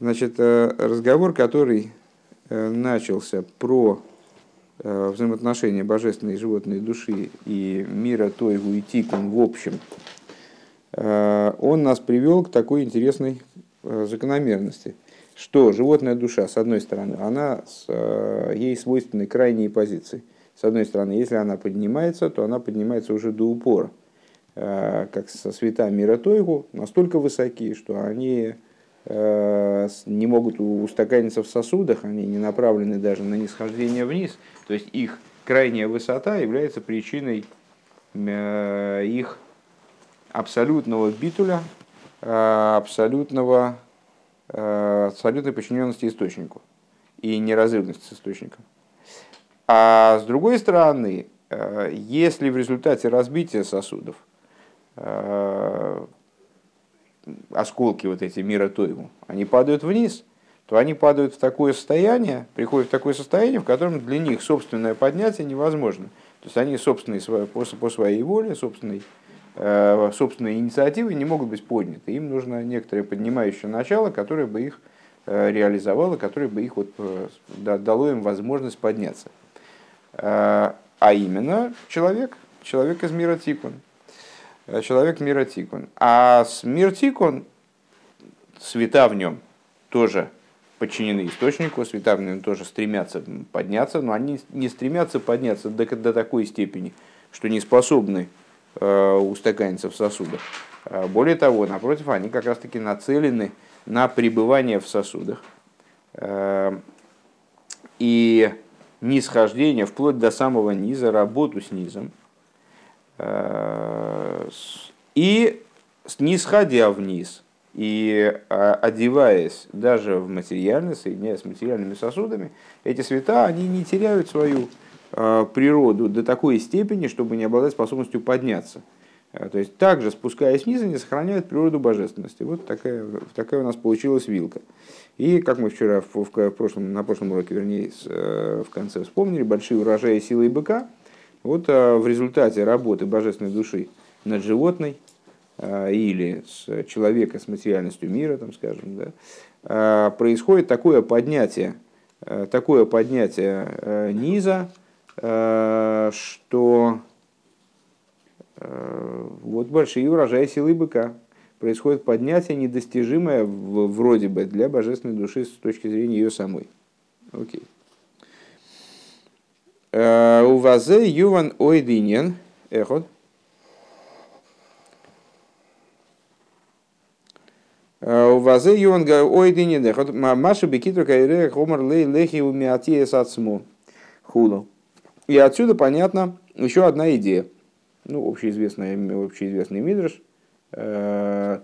Значит, разговор, который начался про взаимоотношения божественной и животной души и мира Тойгу и Тикун в общем, он нас привел к такой интересной закономерности – что животная душа, с одной стороны, она с, э, ей свойственны крайние позиции. С одной стороны, если она поднимается, то она поднимается уже до упора, э, как со света мира Тойгу, настолько высоки, что они э, не могут устаканиться в сосудах, они не направлены даже на нисхождение вниз. То есть их крайняя высота является причиной их абсолютного битуля, абсолютного Э, абсолютной подчиненности источнику и неразрывности с источником. А с другой стороны, э, если в результате разбития сосудов э, осколки вот эти мира Тойву, они падают вниз, то они падают в такое состояние, приходят в такое состояние, в котором для них собственное поднятие невозможно. То есть они собственные, по, своей воле, собственной Э, собственные инициативы не могут быть подняты. Им нужно некоторое поднимающее начало, которое бы их э, реализовало, которое бы их вот, э, дало им возможность подняться. А именно человек, человек из мира Тикун. Человек мира Тикун. А мир Тикун, света в нем тоже подчинены источнику, света в нем тоже стремятся подняться, но они не стремятся подняться до, до такой степени, что не способны Э, устаканится в сосудах. А более того, напротив, они как раз-таки нацелены на пребывание в сосудах э, и нисхождение вплоть до самого низа, работу с низом. Э, и нисходя вниз и одеваясь даже в материальность, соединяясь с материальными сосудами, эти света, они не теряют свою Э, природу до такой степени, чтобы не обладать способностью подняться. Э, то есть также спускаясь вниз, они сохраняют природу божественности. Вот такая, такая у нас получилась вилка. И, как мы вчера в, в прошлом, на прошлом уроке, вернее, э, в конце вспомнили, большие урожаи силы быка, вот в результате работы божественной души над животной или с человека с материальностью мира, там, скажем, да, происходит такое поднятие, такое поднятие низа, что вот большие урожаи силы быка. Происходит поднятие недостижимое вроде бы для божественной души с точки зрения ее самой. Окей. Э, у вазе юван ойдинен эхот. У вазе юван ойдинен эхот. Маша бекитру кайре хомар лей лехи умиати эсацму. Хулу. И отсюда понятно еще одна идея. Ну, общеизвестный, общеизвестный мидрш э,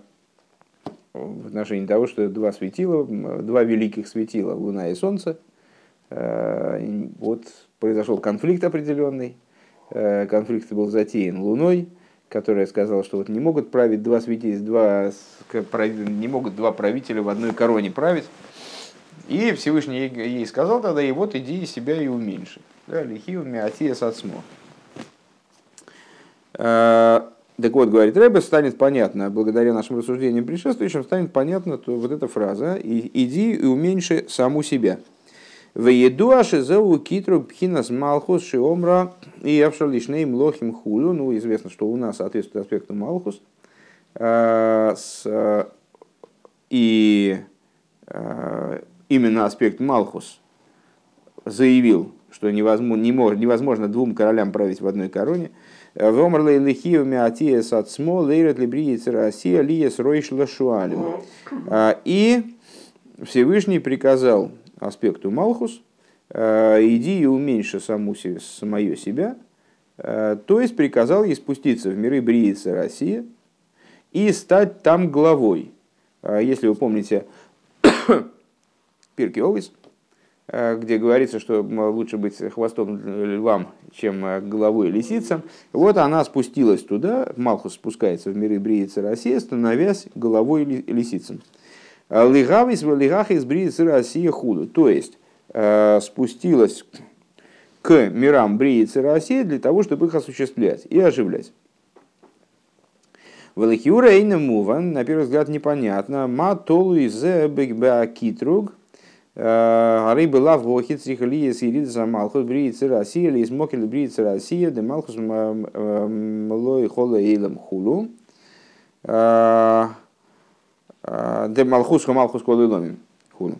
в отношении того, что два светила, два великих светила, Луна и Солнце, э, вот произошел конфликт определенный, э, конфликт был затеян Луной, которая сказала, что вот не могут править два светила, два, не могут два правителя в одной короне править. И Всевышний ей, сказал тогда, и вот иди себя и уменьши. Да, лихив миатиес отсмо. Э, так вот, говорит Рэбе, станет понятно, благодаря нашим рассуждениям предшествующим, станет понятно то вот эта фраза «иди и уменьши саму себя». В еду ашезеу китру пхинас малхус шиомра и авшалишней млохим хулю. Ну, известно, что у нас соответствует аспекту малхус. Э, и э, именно аспект малхус заявил, что невозможно, невозможно двум королям править в одной короне. Вомар лейлихию миатия сацмо лейрат либриец Россия лиес ройш лашуалю. А, и Всевышний приказал аспекту Малхус, а, иди и уменьши саму себе, самое себя, а, то есть приказал ей спуститься в миры Бриицы Россия и стать там главой. Если вы помните Пирки Овис, Э, где говорится, что лучше быть хвостом львам, чем э, головой лисицам. Вот она спустилась туда, Малхус спускается в миры Бриицы России, становясь головой лисицам. Лигавис в лигах из Бриицы России худу. То есть э, спустилась к мирам Бриицы России для того, чтобы их осуществлять и оживлять. Великиура и муван, на первый взгляд непонятно. Ма толу из китруг. Рыбы лав вохит сихали сирид за малхус бриицы Россия или смокили бриицы Россия де малхус млой хола эйлам хулу. Де малхус малхус колы хулу.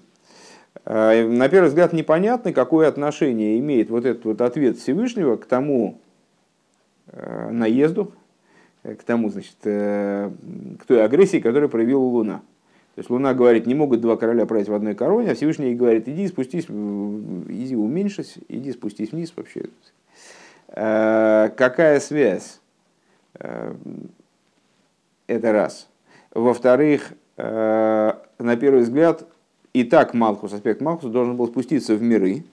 На первый взгляд непонятно, какое отношение имеет вот этот вот ответ Всевышнего к тому наезду, к тому, значит, э, к той агрессии, которую проявила Луна. То есть Луна говорит, не могут два короля править в одной короне, а Всевышний говорит, иди спустись, иди уменьшись, иди спустись вниз вообще. Э, какая связь? Э, это раз. Во-вторых, на первый взгляд, и так Малхус, аспект Малхуса должен был спуститься в миры,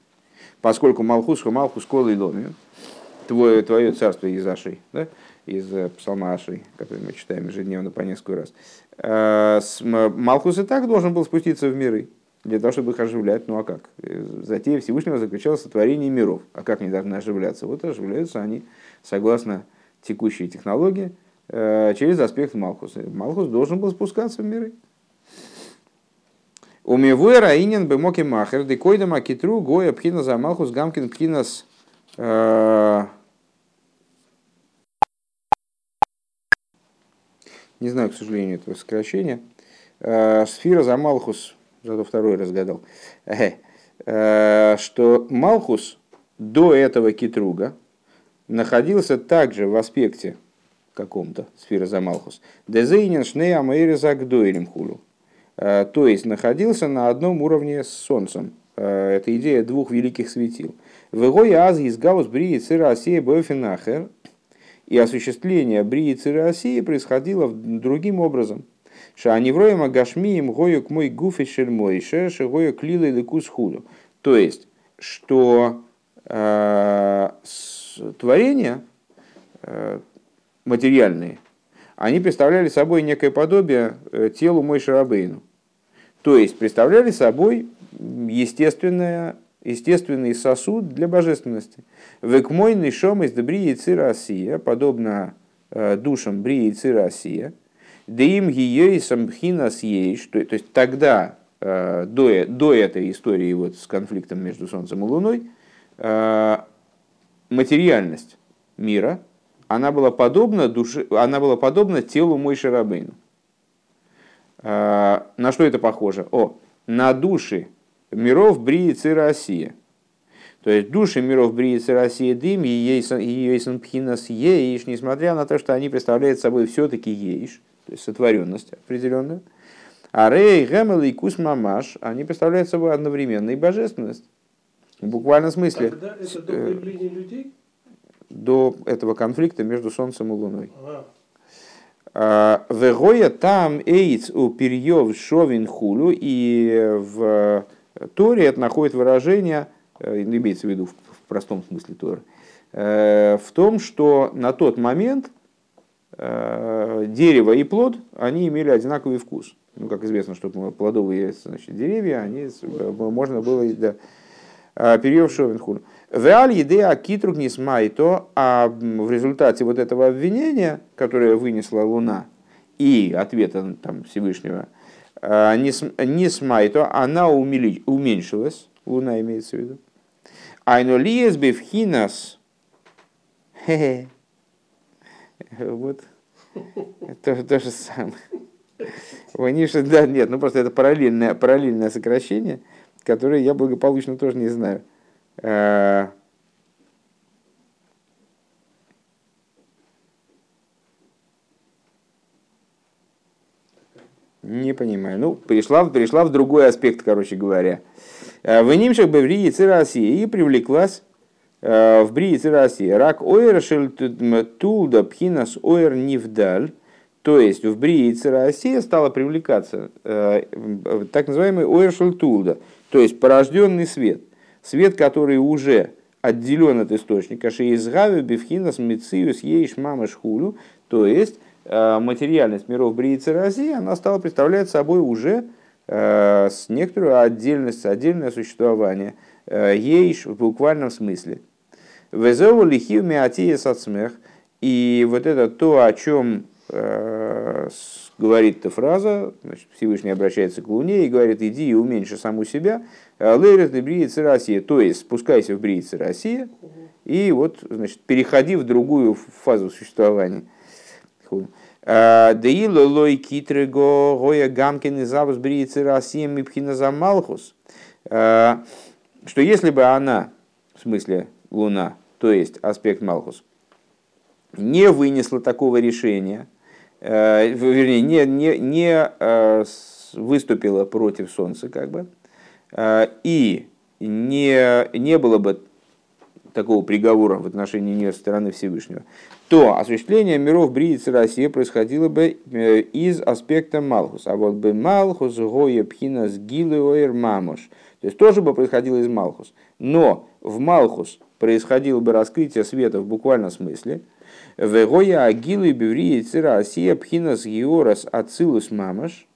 поскольку Малхус, Малхус, Кола и Ломию, твое, твое царство из Ашей, да? из э, псалма Ашей, который мы читаем ежедневно по несколько раз. Э, Малхус и так должен был спуститься в миры, для того, чтобы их оживлять. Ну а как? Э, затея Всевышнего заключалась в сотворении миров. А как они должны оживляться? Вот оживляются они, согласно текущей технологии, через аспект Малхуса. Малхус должен был спускаться в миры. У Умевуя раинен бы моки махер, декойда макитру, гоя пхина за Малхус, гамкин пхинас не знаю, к сожалению, этого сокращения. Э, сфира за Малхус, зато второй разгадал, э, что Малхус до этого Китруга находился также в аспекте каком-то, сфера за Малхус, Дезейнин Шнея Мэйри Загдойлем Хулю. Э, то есть находился на одном уровне с Солнцем. Это идея двух великих светил. Вегой аз из гаус брии цира асия бофинахер и осуществление брии России происходило другим образом. Шааневроем агашмием гою к мой гуфи шельмой шерши гою клила или худу. То есть, что э, творения э, материальные, они представляли собой некое подобие э, телу мой шарабейну. То есть, представляли собой естественное естественный сосуд для божественности. Векмойный шом из брии цирасия, подобно э, душам брии цирасия, да им гиейсам хинас ейш, то есть тогда, э, до, до этой истории вот с конфликтом между Солнцем и Луной, материальность мира, она была подобна, душе, она была подобна телу Мой Шарабейну. На что это похоже? О, на души миров Бриицы Россия. То есть души миров Бриицы Россия дым и Ейсон Пхинас Ейш, несмотря на то, что они представляют собой все-таки Ейш, то есть сотворенность определенную. А Рей, Гемел и Кус Мамаш, они представляют собой одновременно и божественность. В буквальном смысле. А это э, людей? До этого конфликта между Солнцем и Луной. А, Вегоя там эйц у перьев шовин хулю, и в Торе это находит выражение, э, имеется в виду в простом смысле Торы, э, в том, что на тот момент э, дерево и плод, они имели одинаковый вкус. Ну, как известно, что плодовые значит, деревья, они, можно было да, период Шовенхур. Веаль идея китрук не смайто, а в результате вот этого обвинения, которое вынесла Луна, и ответа там, Всевышнего, а, не смайто, она уменьшилась, луна имеется в виду. Айно лиес бифхинас. Вот. То, то же самое. Ваниша, да, нет, ну просто это параллельное, параллельное сокращение, которое я благополучно тоже не знаю. А, Не понимаю. Ну, перешла, перешла в другой аспект, короче говоря. Э, в Нимшах бы в Риице России и привлеклась э, в Бриице России. Рак ойр тулда пхинас ойр нивдаль. То есть в Бриице России стала привлекаться э, так называемый ойр тулда. То есть порожденный свет. Свет, который уже отделен от источника. Шеизгави бифхинас мициус ейш мамаш хулю. То есть Э, материальность миров Бриицы России, она стала представлять собой уже э, с некоторую отдельность, отдельное существование, э, ейш в буквальном смысле. Везову лихив миатия сацмех, и вот это то, о чем говорит эта фраза, значит, Всевышний обращается к Луне и говорит, иди и уменьши саму себя, лейрет и бриицы Россия, то есть спускайся в бриицы Россия, и вот, значит, переходи в другую фазу существования. Деило лой китрего гоя гамкин и завус бриицы Россия мипхина замалхус. Что если бы она, в смысле Луна, то есть аспект Малхус, не вынесла такого решения, вернее, не, не, не э, выступила против Солнца, как бы, э, и не, не было бы такого приговора в отношении нее стороны Всевышнего, то осуществление миров Бриицы России происходило бы из аспекта Малхус. А вот бы Малхус, Гоя, Пхинас, Гилы, Мамуш. То есть тоже бы происходило из Малхус. Но в Малхус происходило бы раскрытие света в буквальном смысле. Вегоя агилы беврии цира асия пхинас георас ацилус мамаш.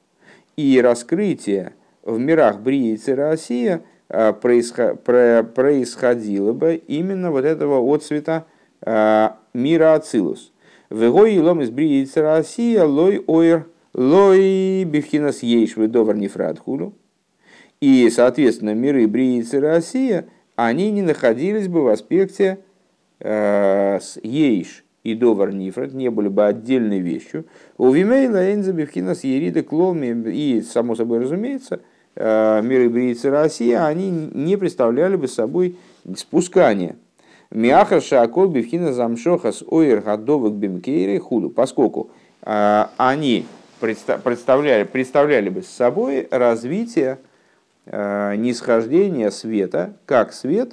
И раскрытие в мирах брии цира асия а, происходило бы именно вот этого отцвета а, мира ацилус. Вегоя лом из брии цира асия лой ойр лой бифхинас ейш ведовар нефрат хулу. И, соответственно, миры брии цира асия – они не находились бы в аспекте э, с ейш и довар нифрат, не были бы отдельной вещью. У Вимейла Энза с Ерида Кломи и, само собой разумеется, э, миры Бриицы России, они не представляли бы собой спускание. Миахар Шакол Бивхина Замшоха с Ойр Гадовок Бимкейре Худу, поскольку э, они представляли, представляли бы собой развитие Э, нисхождение света, как свет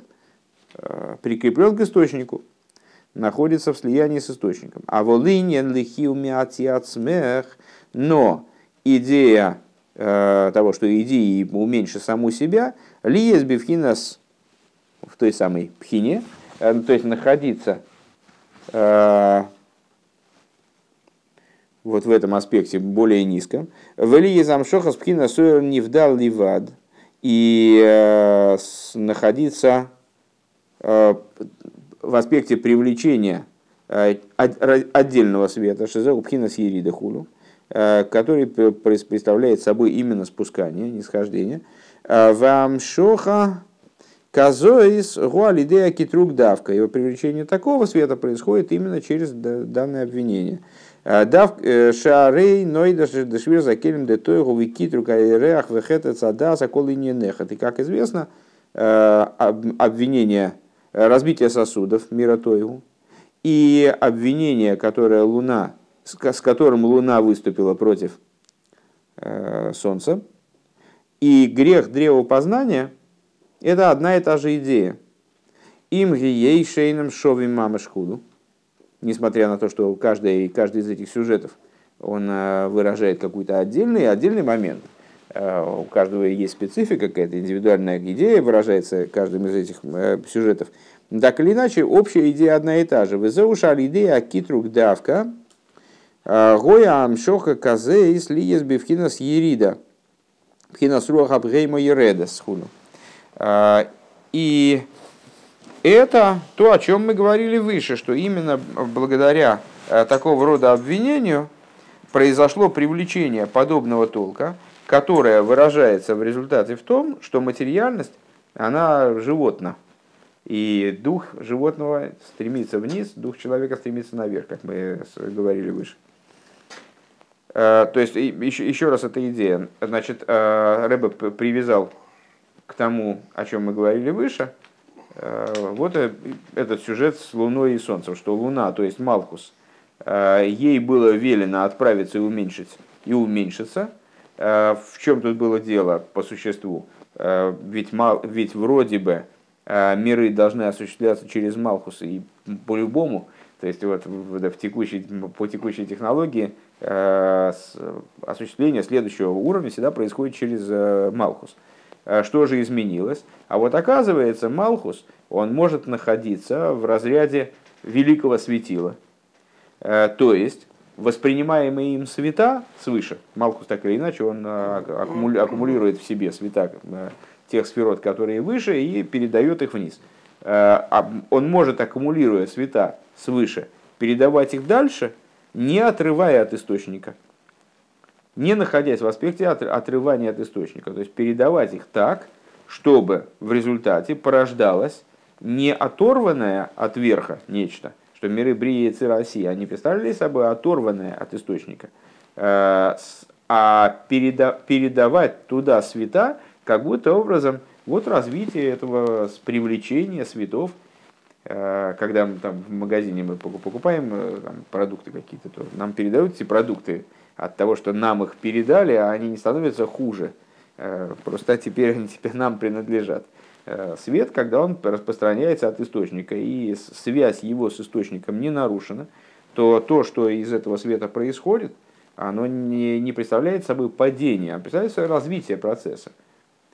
прикреплен к источнику, находится в слиянии с источником. А волынен лихиумиатиацмех, но идея э, того, что иди и уменьши саму себя, лиес бифхинас в той самой пхине, то есть находиться вот в этом аспекте более низко. Вели замшоха спхина суэр невдал ливад – и э, находиться э, в аспекте привлечения э, отдельного света, шизеу пхина сирида хулу, который представляет собой именно спускание, нисхождение. Вам шоха казоис гуалидея китрук давка. Его привлечение такого света происходит именно через данное обвинение. Дав э, шарей нойда дешвир закелем де тойгу викитру кайреах вехета цадаса колыни нехат. И как известно, э, обвинение разбития сосудов мира тойгу и обвинение, которое Луна, с которым Луна выступила против э, Солнца, и грех древопознания – это одна и та же идея. Им ей шейном шови мамашхуду – несмотря на то, что каждый, каждый из этих сюжетов он э, выражает какой-то отдельный, отдельный момент. Э, у каждого есть специфика, какая-то индивидуальная идея выражается каждым из этих э, сюжетов. Так или иначе, общая идея одна и та же. Везеушаль идея китрук давка, гоя амшоха казе и слиес бифхинас ерида, пхинас руаха бгейма ереда схуну. И это то, о чем мы говорили выше, что именно благодаря э, такого рода обвинению произошло привлечение подобного толка, которое выражается в результате в том, что материальность, она животна. И дух животного стремится вниз, дух человека стремится наверх, как мы говорили выше. Э, то есть, еще, еще раз эта идея. Значит, э, Рэбе привязал к тому, о чем мы говорили выше – Э, вот этот сюжет с Луной и Солнцем, что Луна, то есть Малхус, ей было велено отправиться и уменьшить, и уменьшиться. В чем тут было дело по существу? Ведь, ведь вроде бы миры должны осуществляться через Малхус и по-любому, то есть вот в текущей, по текущей технологии осуществление следующего уровня всегда происходит через Малхус. Э, что же изменилось? А вот оказывается, Малхус, он может находиться в разряде великого светила. Э, то есть, воспринимаемые им света свыше, Малхус так или иначе, он э, аккумулирует в себе света тех сферот, которые выше, и передает их вниз. А он может, аккумулируя света свыше, передавать их дальше, не отрывая от источника – не находясь в аспекте отрывания от источника. То есть передавать их так, чтобы в результате порождалось не оторванное от верха нечто, что миры Брии и России, они представляли собой оторванное от источника, э, а переда, передавать туда света, как будто образом вот развитие этого привлечения светов, э, когда мы там в магазине мы покупаем э, там, продукты какие-то, то нам передают эти продукты от того, что нам их передали, а они не становятся хуже. Просто теперь они теперь нам принадлежат. Свет, когда он распространяется от источника, и связь его с источником не нарушена, то то, что из этого света происходит, оно не, не представляет собой падение, а представляет собой развитие процесса.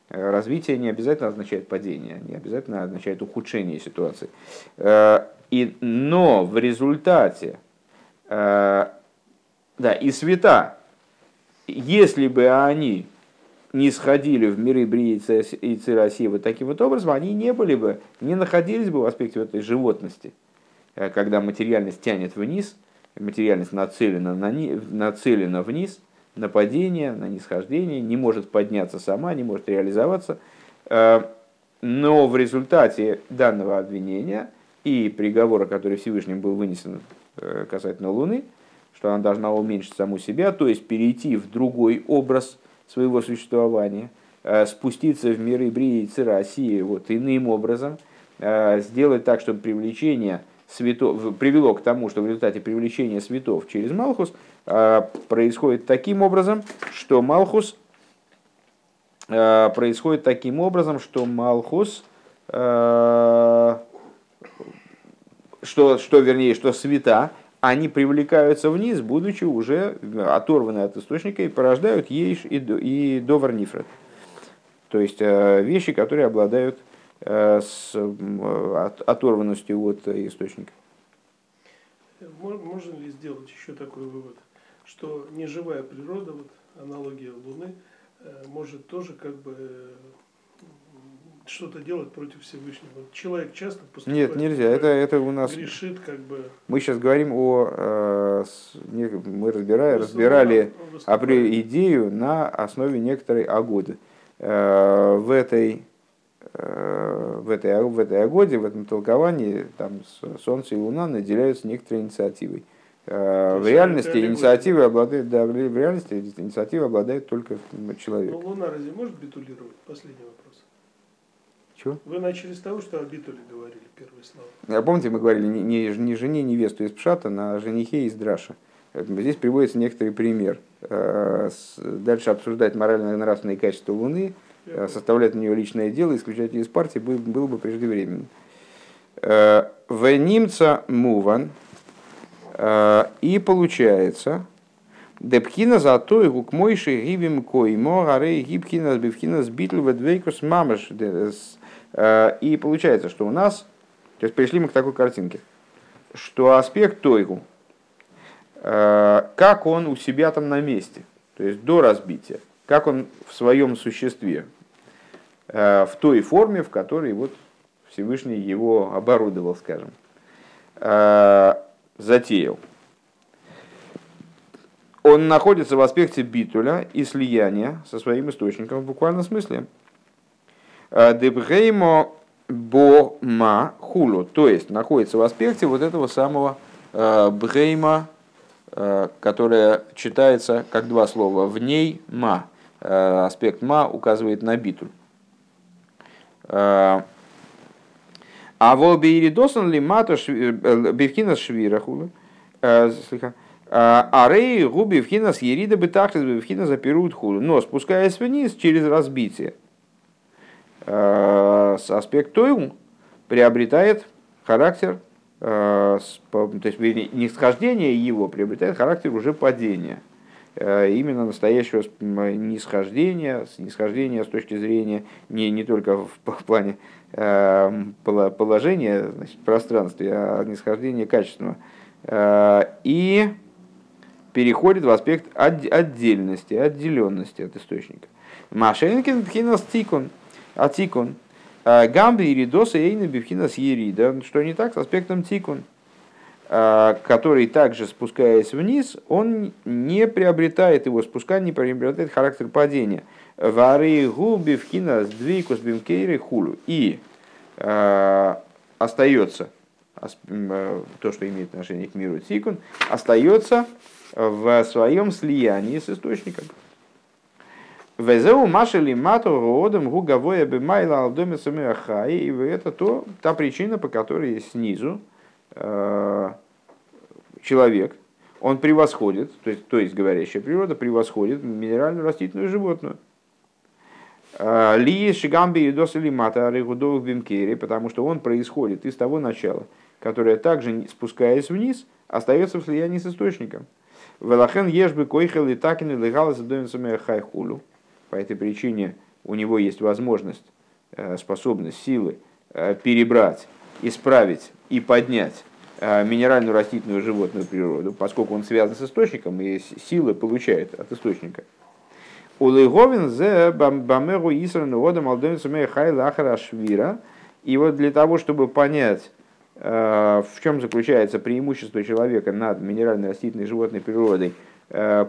Развитие не обязательно означает падение, не обязательно означает ухудшение ситуации. Э, и, но в результате, э, да, и света, если бы они не сходили в миры Брии и России вот таким вот образом, они не были бы, не находились бы в аспекте вот этой животности, э, когда материальность тянет вниз, материальность нацелена, на, нацелена вниз – на падение, на нисхождение, не может подняться сама, не может реализоваться. Э, но в результате данного обвинения и приговора, который Всевышним был вынесен э, касательно Луны, что она должна уменьшить саму себя, то есть перейти в другой образ своего существования, э, спуститься в миры Брии и России вот иным образом, сделать так, чтобы привлечение светов, привело к тому, что в результате привлечения светов через Малхус а, происходит таким образом, что Малхус происходит таким образом, что Малхус, что, что вернее, что света, они привлекаются вниз, будучи уже оторваны от источника и порождают ейш и, и довар нифред. То есть вещи, которые обладают с оторванностью от источника. Можно ли сделать еще такой вывод? что неживая природа, вот аналогия Луны, э, может тоже как бы что-то делать против Всевышнего. Человек часто поступает. Нет, нельзя. Это, это у нас. Грешит как бы. Мы сейчас говорим о. Э, мы разбирали, разбирали идею на основе некоторой агоды. Э, в этой в этой, в этой агоде, в этом толковании, там Солнце и Луна наделяются некоторой инициативой. Э, в реальности инициатива обладает, да, в реальности инициатива обладает только человек. Но Луна разве может битулировать? Последний вопрос. Чего? Вы начали с того, что о битуле говорили первые слова. А помните, мы говорили не, не, не жене невесту из Пшата, на женихе из Драша. Здесь приводится некоторый пример. Э, дальше обсуждать морально-нравственные качества Луны, э, составлять на нее личное дело, исключать ее из партии было, бы преждевременно. В немца муван, Э, и получается, Депкина за то и гукмойши гибим коймо, арей гибкина сбивкина сбитл ведвейкус мамаш. Э, и получается, что у нас, то есть пришли мы к такой картинке, что аспект тойгу, э, как он у себя там на месте, то есть до разбития, как он в своем существе, в той форме, в которой вот Всевышний его оборудовал, скажем затеял. Он находится в аспекте битуля и слияния со своим источником в буквальном смысле. Э, Дебреймо бома хулу, то есть находится в аспекте вот этого самого э, брейма, э, которое читается как два слова в ней ма. Аспект ма указывает на битуль. А в обеиридосан ли мата бивкина швирахула, э, а рей губи вхинас ерида бетахлис бивкина запируют хулу. Но спускаясь вниз через разбитие, с аспект тойл приобретает характер, то есть нисхождение его приобретает характер уже падения именно настоящего нисхождения, нисхождения с точки зрения не, не только в, в плане положение значит, пространстве, а нисхождение качественного. Э, и переходит в аспект отдельности, отделенности от источника. Машенкин бхинас тикун, а тикун. Гамби иридоса эйна бифхинас ерида, что не так с аспектом тикун. который также спускаясь вниз, он не приобретает его спускание, не приобретает характер падения. Вары губи кино с двейкус бимкейры хулу. И э, остается то, что имеет отношение к миру Тикун, остается в своем слиянии с источником. Везеу машели мату родом гугавоя бимайла алдоме самиахай. И это то, та причина, по которой снизу э, человек, он превосходит, то есть, то есть говорящая природа превосходит минеральную, растительную, животную. Э, Ли шигамби и дос или мата регудовых бимкери, потому что он происходит из того начала, которое также, спускаясь вниз, остается в слиянии с источником. Велахен ешбы койхел и такин и легала задоинцами хайхулу. По этой причине у него есть возможность, э, способность, силы э, перебрать, исправить и поднять э, минеральную, растительную, животную природу, поскольку он связан с источником и силы получает от источника. Улыговин зе бамеру исрану водом алдовин хай лахара швира. И вот для того, чтобы понять, в чем заключается преимущество человека над минеральной, растительной, животной природой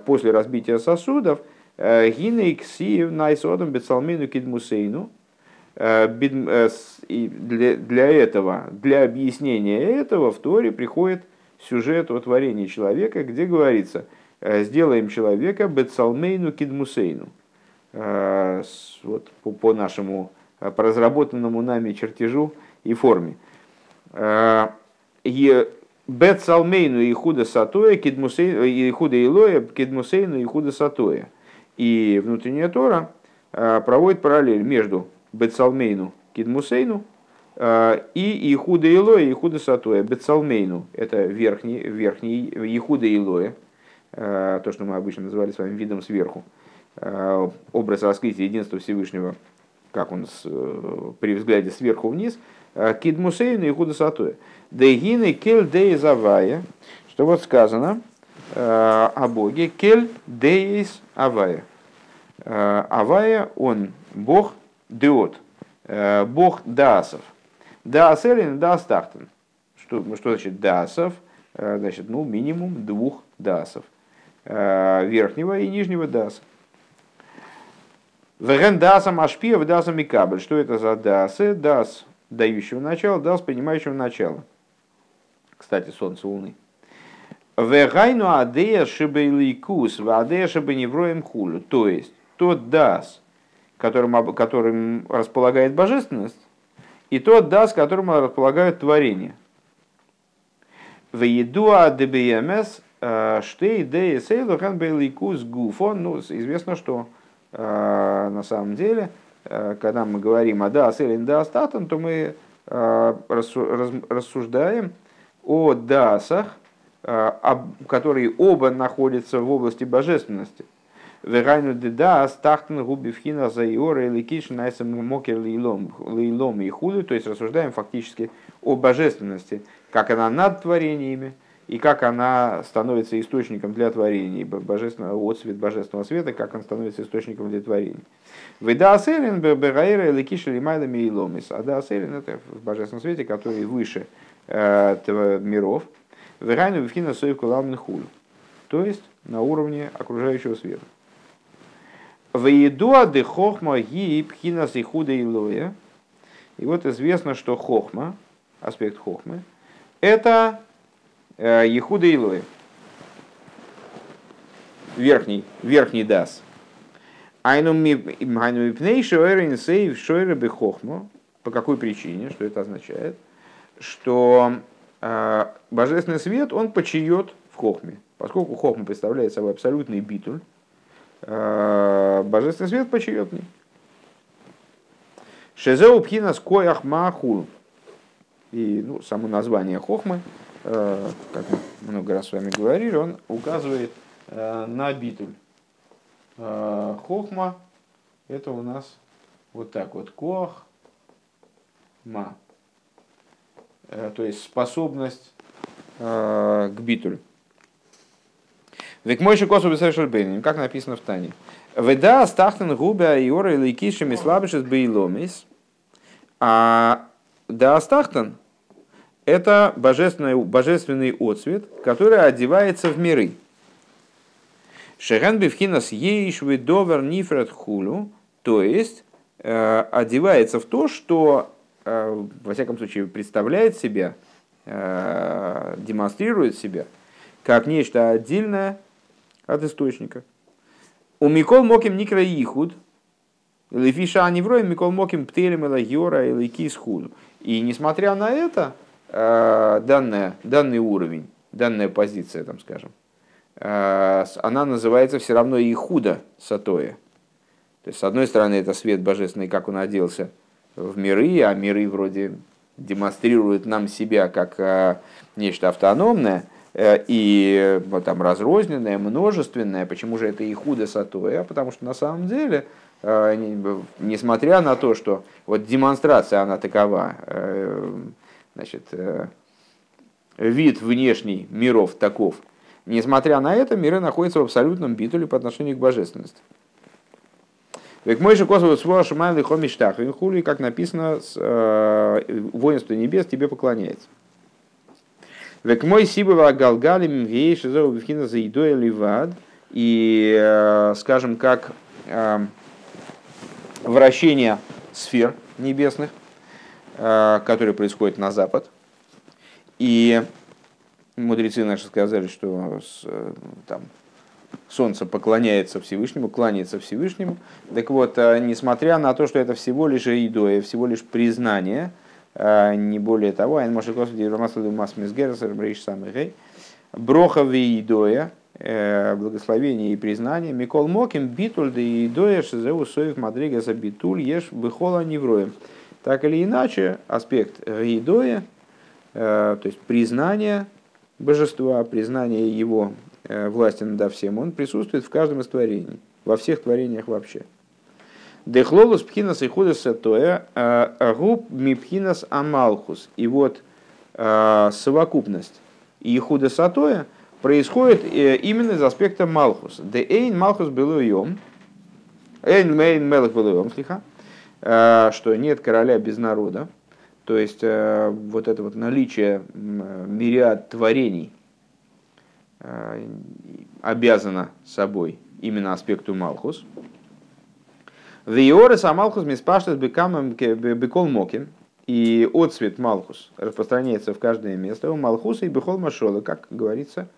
после разбития сосудов – Э, Гинейксиев найсодом бецалмину кидмусейну. Э, э, для, этого, для объяснения этого в Торе приходит сюжет о творении человека, где говорится, сделаем человека бецалмейну кидмусейну. Вот по, нашему, по разработанному нами чертежу и форме. Бецалмейну и худа сатоя, и худа илоя, кидмусейну и худа сатоя. И внутренняя Тора э, проводит параллель между Бецалмейну Кидмусейну э, и Ихуда Илоя и Ихуда Сатоя. Бецалмейну – это верхний, верхний Ихуда Илоя, э, то, что мы обычно называли с вами видом сверху. Образ раскрытия единства Всевышнего, как он с, при взгляде сверху вниз. Кидмусейну и Ихуда Сатоя. Дегины кель дей завая, что вот сказано о Боге, кель деис авая. Э, Авая, он бог Деот, э, бог Даасов. Даасерин, Даастахтен. Что, что значит Даасов? Э, значит, ну, минимум двух Даасов. Верхнего и нижнего Дааса. Веген Даасом Ашпиев, Даасом и Кабель. Что это за Дасы? Дас дающего начала, Дас принимающего начало. Кстати, Солнце, Луны. Вегайну адея шибейликус, адея шибеневроем хулю. То есть, тот дас, которым, которым располагает божественность, и тот дас, которым располагают творение. В едуа дбмс штей дей сейлу хан бейликус гуфон. Ну, известно, что э, на самом деле, э, когда мы говорим о дас или дас татан, то мы э, рассуждаем о дасах, которые оба находятся в области божественности. Верайну деда стахтен губи вхина за иора или киш найсам мокер лейлом и худу. То есть рассуждаем фактически о божественности, как она над творениями и как она становится источником для творений, божественного, отцвет божественного света, как он становится источником для творений. Веда асерин бегаира или киш лимайда мейломис. А да асерин это в божественном свете, который выше э, миров. Верайну вхина соев кулам хулю. То есть на уровне окружающего света. Ваедуа де хохма ги пхинас и худа илоя. И вот известно, что хохма, аспект хохмы, это Ехуда Илоя. Верхний, верхний дас. Айну мипней шоэрин сейв шоэра бехохма. По какой причине? Что это означает? Что э, божественный свет, он почиет в хохме. Поскольку хохма представляет собой абсолютный битуль, Э, божественный свет почетный. Шезеу пхинас коях махул. И ну, само название хохмы, э, как мы много раз с вами говорили, он указывает на битуль. Хохма это у нас вот так вот. Коах ма. То есть способность к битулю. Век мой еще косу бейнин, как написано в Тане. Веда стахтен губя иора или кишами слабишес бейломис. А да стахтен это божественный, божественный отцвет, который одевается в миры. Шерен бифхинас ейшвы довер нифрат хулю, то есть э, одевается в то, что, э, во всяком случае, представляет себя, э, демонстрирует себя, как нечто отдельное от источника. У Микол Моким Никра Ихуд, Лефиша Аневрой, Микол Моким Птелем Элагиора и Худу. И несмотря на это, э, данная, данный уровень, данная позиция, там, скажем, э, она называется все равно и худо сатоя. То есть, с одной стороны, это свет божественный, как он оделся в миры, а миры вроде демонстрируют нам себя как э, нечто автономное и вот, там, разрозненное, множественное. Почему же это и худо сатоя? Потому что на самом деле несмотря на то, что вот демонстрация она такова, значит, э, вид внешний миров таков. Несмотря на это, миры находятся в абсолютном битуле по отношению к божественности. Век мой же косово свой шумайлы хомиштах, хули, как написано, э, воинство небес тебе поклоняется. Век мой сибова галгалим вей шизова бифхина за едой ливад. И, э, скажем, как вращение сфер небесных, Э, который происходит на запад. И мудрецы наши сказали, что э, там, Солнце поклоняется Всевышнему, кланяется Всевышнему. Так вот, э, несмотря на то, что это всего лишь идоя, всего лишь признание, не более того, Айн Моше Господи, Рамасладу Масмис Герасер, Брейш Самый Броха идоя, благословение и признание, Микол Моким, Битуль, да идоя, Шизеу Соев Мадрига за Битуль, Еш, Бехола Невроем. Так или иначе, аспект Гейдоя, э, то есть признание божества, признание его э, власти над всем, он присутствует в каждом из творений, во всех творениях вообще. Дехлолус пхинас и худас сатоя э, губ мипхинас амалхус. И вот совокупность и худа сатоя происходит именно из аспекта מלכות. דאין מלכות בלא עם. אין מלך בלא עם, סליחה. Э, что нет короля без народа, то есть э, вот это вот наличие мириад творений э, обязано собой именно аспекту מלכות. והארת המלכות מתפשטת בכל מקום. И отцвет Малхус распространяется в каждое место. У Малхуса и Бехол Машола, как говорится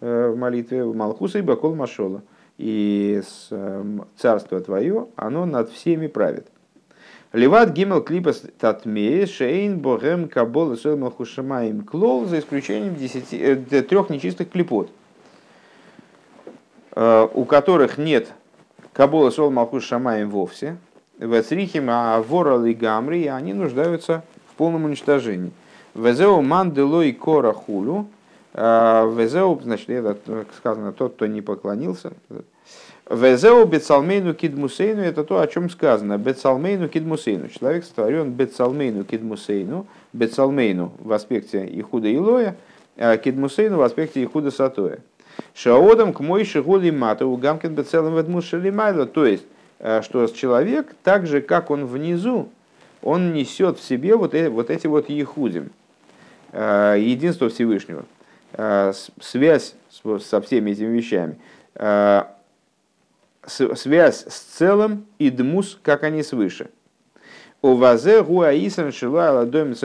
в молитве, Малхуса и Бехол Машола. И царство твое, оно над всеми правит. Леват гимел клипас татмея шейн богем кабол и малхушамаем клол за исключением десяти, э, трех нечистых клипот, э, у которых нет кабола сол малхушамаем вовсе, вецрихим а и гамри, и они нуждаются в полном уничтожении. Везеу манделой кора хулю, э, везеу, значит, это сказано, тот, кто не поклонился, Везеу бецалмейну кидмусейну это то, о чем сказано. Бецалмейну кидмусейну. Человек сотворен бецалмейну кидмусейну. Бецалмейну в аспекте Ихуда Илоя, а кидмусейну в аспекте Ихуда Сатоя. Шаодам к мой шигули мата у гамкин бецелым ведмус шалимайло. То есть, э, что человек, так же как он внизу, он несет в себе вот, эти вот эти вот ехудим, э, единство Всевышнего, э, связь со всеми этими вещами связь с целым и дмус, как они свыше. У вазе гуаисан шилала домин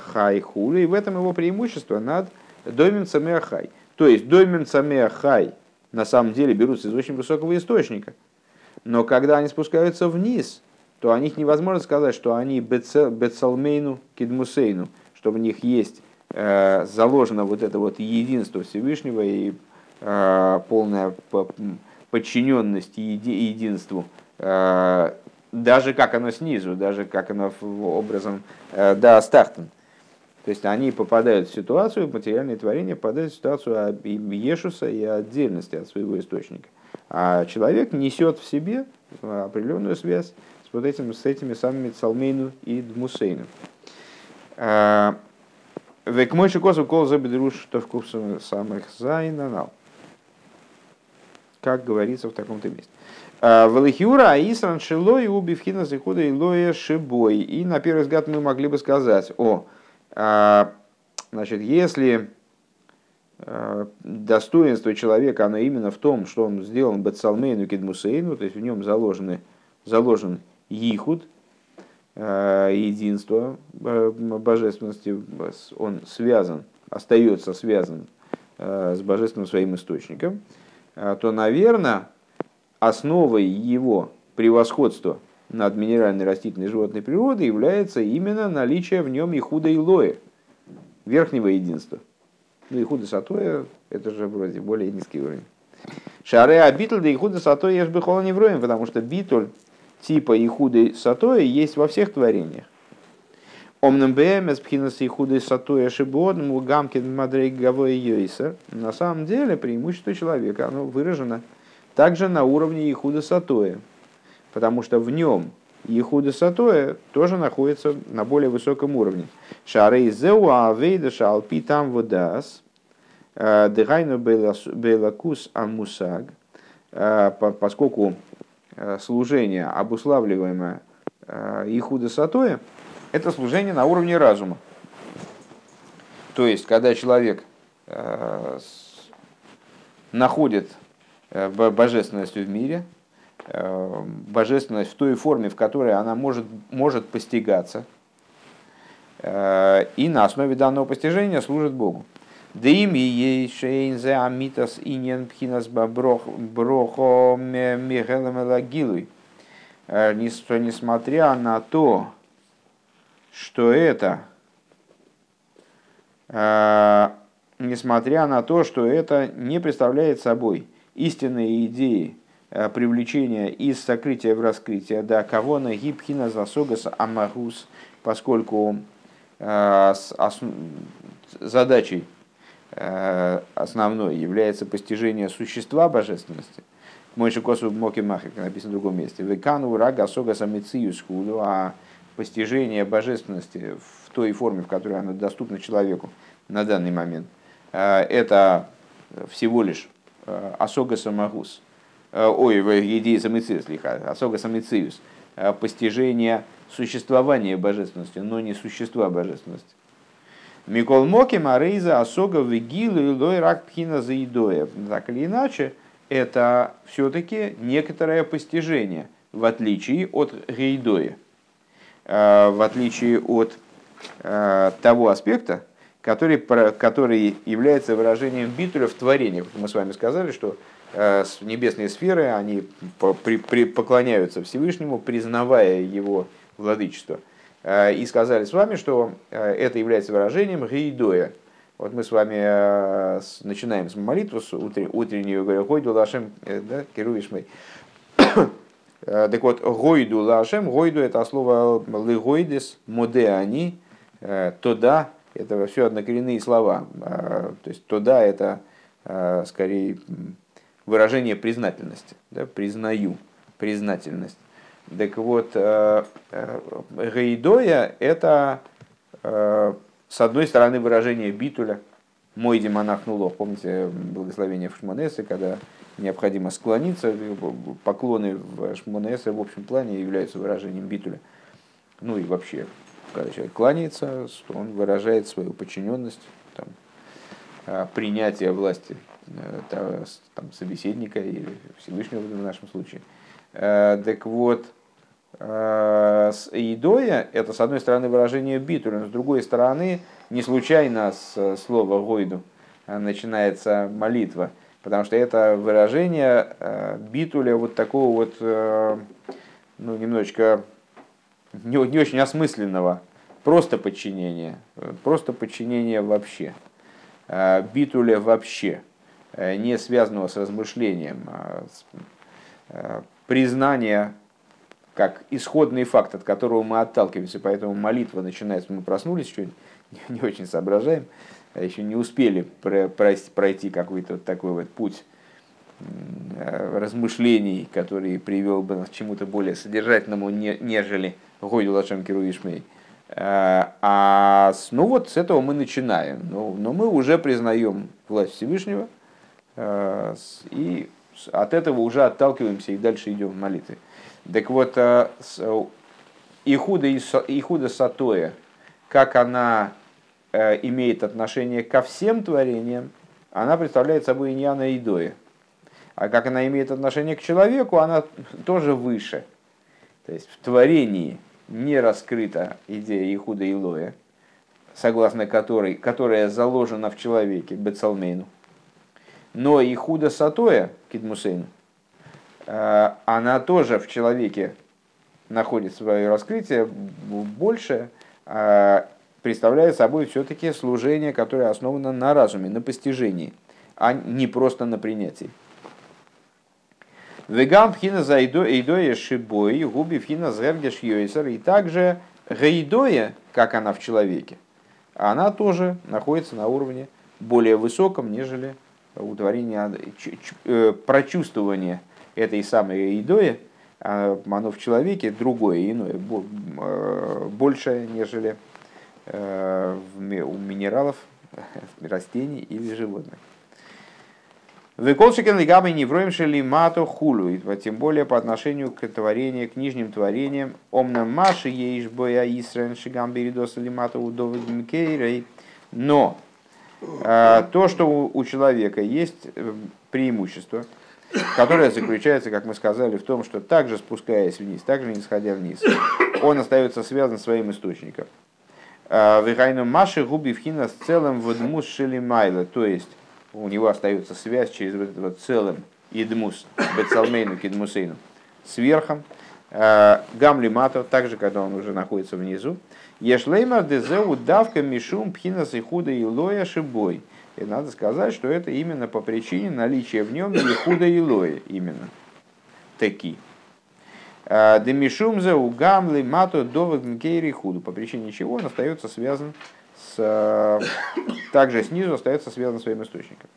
хай хули, и в этом его преимущество над домин хай. То есть домин хай на самом деле берутся из очень высокого источника. Но когда они спускаются вниз, то о них невозможно сказать, что они бецалмейну кидмусейну, что в них есть э, заложено вот это вот единство Всевышнего и э, полная подчиненность единству, э, даже как оно снизу, даже как оно образом э, да, стартен. То есть они попадают в ситуацию, материальное творение попадает в ситуацию Ешуса и отдельности от своего источника. А человек несет в себе определенную связь с вот этим, с этими самыми Цалмейну и Дмусейну. Э, Век мой шикосов кол забедруш, что в самых зайнанал как говорится в таком-то месте. А, Валихиура Аисран Шилой убивхина Зихуда и Лоя Шибой. И на первый взгляд мы могли бы сказать, о, А, значит, если э, достоинство человека, оно именно в том, что он сделан Бацалмейну Кедмусейну, то есть в нем заложены, заложен Ихуд, единство божественности, он связан, остается связан с божественным своим источником, то, наверное, основой его превосходства над минеральной, растительной животной природой является именно наличие в нем Ихуда и Лоя, верхнего единства. Ну, Ихуда Сатоя, это же вроде более низкий уровень. Шаре Абитль да Ихуда Сатоя ешь бы не потому что битуль типа Ихуды Сатоя есть во всех творениях. Омным БМС пхинас Ихуды Сатоя Шибодн Мугамкин Мадрей Гавой Йойсер. На самом деле преимущество человека, оно выражено также на уровне Ихуда Сатоя, потому что в нем Ихуда Сатоя тоже находится на более высоком уровне. Шарей зеуа авейда шалпи там водас, э, дыхайну белакус амусаг, э, поскольку э, служение, обуславливаемое Ихуда Сатоя, это служение на уровне разума. То есть, когда человек находит божественность в мире, Э, божественность в той форме, в которой она может, может постигаться, э, и на основе данного постижения служит Богу. Дими ей шейнзе амитас иньян пхинас брохо. Э, несмотря на то, что это, несмотря на то, что это не представляет собой истинные идеи Э, привлечения из сокрытия в раскрытие, да, кого на гибхина засогас амагус, поскольку э, задачей э, основной является постижение существа божественности. Мой шикосу моки махик написано в другом месте. Векану рага сога самициюс худу, а постижение божественности в той форме, в которой она доступна человеку на данный момент, это всего лишь асога самагус, Э, ой, в идее самициус, асога самициус, постижение существования божественности, но не существа божественности. Микол Моки Марейза Асога Вигилу и Лой Рак Пхина Заидоя. Так или иначе, это все-таки некоторое постижение, в отличие от Гейдоя, в отличие от того аспекта, который, который является выражением битуля в творении. Мы с вами сказали, что Э, небесные сферы, они поклоняются Всевышнему, признавая его владычество. Э, и сказали с вами, что э, это является выражением гейдоя. Вот мы с вами начинаем с молитвы с утреннюю, говорю, гойду лашем, да, керуишмей. Так вот, гойду лашем, гойду это слово лыгойдес, моде они, тода, это все однокоренные слова. То есть тода это скорее выражение признательности. Да, признаю, признательность. Так вот, э, э, Гейдоя – это, э, с одной стороны, выражение битуля, мой демонах нулох. Помните благословение в Шмонесе, когда необходимо склониться, поклоны в Шмонесе в общем плане являются выражением битуля. Ну и вообще, когда человек кланяется, он выражает свою подчиненность, там, принятие власти Э, там, собеседника или Всевышнего в нашем случае. Э, так вот, э, с едоя это, с одной стороны, выражение битуля, но с другой стороны, не случайно с слова гойду начинается молитва, потому что это выражение битуля вот такого вот, ну, немножечко не, не очень осмысленного, просто подчинения, просто подчинения вообще, битуля вообще – Э, не связанного с размышлением, а с, э, признания как исходный факт, от которого мы отталкиваемся, поэтому молитва начинается, мы проснулись, еще не, не очень соображаем, еще не успели пройти какой-то вот такой вот путь э, размышлений, который привел бы нас к чему-то более содержательному, нежели Гойду Лашем Кируишмей. А ну вот с этого мы начинаем. Но, но мы уже признаем власть Всевышнего, Э, и от этого уже отталкиваемся и дальше идем в молитве. Так вот, э, Ихуда, Ихуда Сатоя, как она имеет отношение ко всем творениям, она представляет собой иньяна и доя. А как она имеет отношение к человеку, она тоже выше. То есть в творении не раскрыта идея Ихуда и Лоя, согласно которой, которая заложена в человеке, Бецалмейну. Но Ихуда Сатоя, Кидмусейну, э, она тоже в человеке находит свое раскрытие больше, э, представляет собой все-таки служение, которое основано на разуме, на постижении, а не просто на принятии. Вегам пхина за идоя шибой, губи пхина згергеш йойсер. И также гейдоя, как она в человеке, она тоже находится на уровне более высоком, нежели у творения, э, прочувствование этой самой идоя, а оно в человеке другое, иное, э, больше, нежели у минералов, растений или животных. Веколшикен лигамы не вроем шели мато хулу, тем более по отношению к творению, к нижним творениям. Омна маши еиш боя исрен шигам беридос лимато удовы Но а, то, что у человека есть э, преимущество, которое заключается, как мы сказали, в том, что также спускаясь вниз, также не сходя вниз, он остается связан своим источником. А, Вихайну маши губи вхина с целым водмус шелимайла, то есть у него остается связь через вот этот вот целым идмус, бецалмейну, кидмусейну, с верхом, э, гамли мато, также когда он уже находится внизу. Ешлеймар дезеу давка мишум пхинас и худа и лоя шибой. И надо сказать, что это именно по причине наличия в нем и худа и именно. Таки. Э, Демишум за угамли мато довод мкейри худу. По причине чего он остается связан с, э, также снизу остается связан своим источником.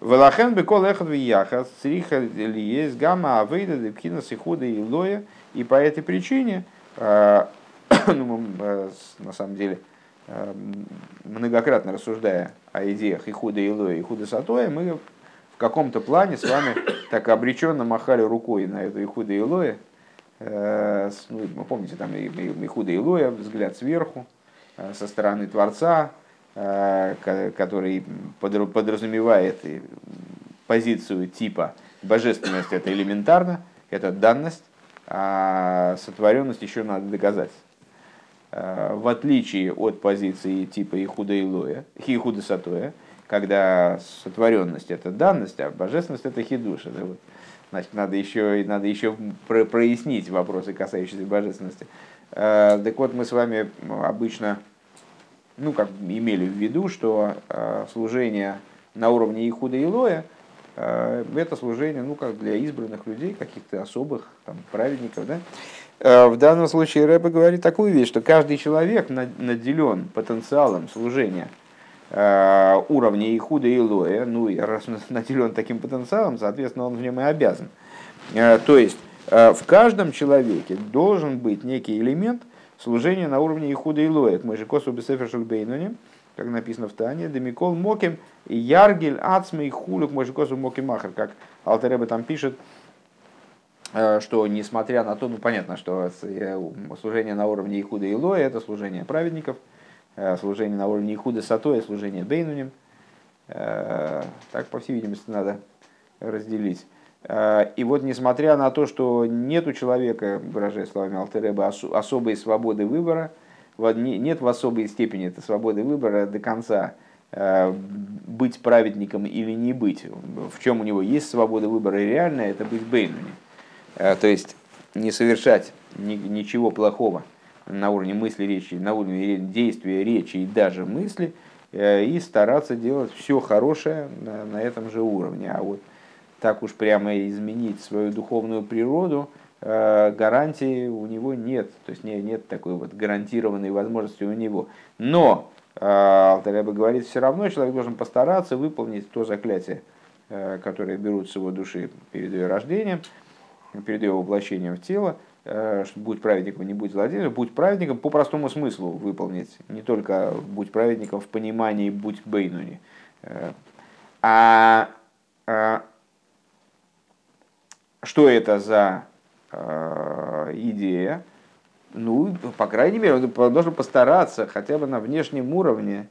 Велахен бекол эхад вияха цриха ли есть гамма авейда депкина сихуда и лоя. И по этой причине, э, ну, э, на самом деле, многократно рассуждая о идеях Ихуда Илоя и Ихуда Сатоя, мы в каком-то плане с вами так обреченно махали рукой на эту Ихуда Илоя. Ну, вы помните, там Ихуда Илоя, взгляд сверху, Э, со стороны Творца, э, который подразумевает позицию типа божественность это элементарно, это данность, а сотворенность еще надо доказать. Э, в отличие от позиции типа Ихуда Илоя, Хихуда Сатоя, когда сотворенность это данность, а божественность это хидуш. Это вот, значит, надо еще, надо еще прояснить вопросы, касающиеся божественности. Э, так вот, мы с вами обычно ну, как имели в виду, что э, служение на уровне Ихуда и Лоя э, это служение ну, как для избранных людей, каких-то особых там, праведников. Да? В данном случае Рэбе говорит такую вещь, что каждый человек наделен потенциалом служения уровня Ихуда и Лоя, ну и раз наделен таким потенциалом, соответственно, он в нем и обязан. То есть в каждом человеке должен быть некий элемент служения на уровне Ихуда и Лоет. Мы же косу бесефер шульбейнуни, как написано в Тане, Демикол Моким, Яргель, Ацмей, Хулюк, мы же косу Моким Махар, как Алтереба там пишет, э, что несмотря на то, ну понятно, что э, служение на уровне Ихуда и Лоя это служение праведников, э, служение на уровне Ихуда Сатоя, служение Бейнуним. Так, по всей видимости, надо разделить. Э, и вот несмотря на то, что нет у человека, выражая словами Алтереба, особой свободы выбора, нет в особой степени этой свободы выбора до конца э, быть праведником или не быть. В чем у него есть свобода выбора реальная, это быть бейнуни. Э, то есть не совершать ничего плохого на уровне мысли, речи, на уровне действия, речи и даже мысли, и стараться делать все хорошее на, на этом же уровне. А вот так уж прямо изменить свою духовную природу, э, гарантии у него нет. То есть нет, нет такой вот гарантированной возможности у него. Но э, Алтаряба говорит, все равно человек должен постараться выполнить то заклятие, э, которое берут с его души перед ее рождением, перед ее воплощением в тело, что будь праведником, не будь злодеем, будь праведником по простому смыслу выполнить. Не только будь праведником в понимании будь бейнуни. А что это за э, идея? Ну, по крайней мере, он должен постараться хотя бы на внешнем уровне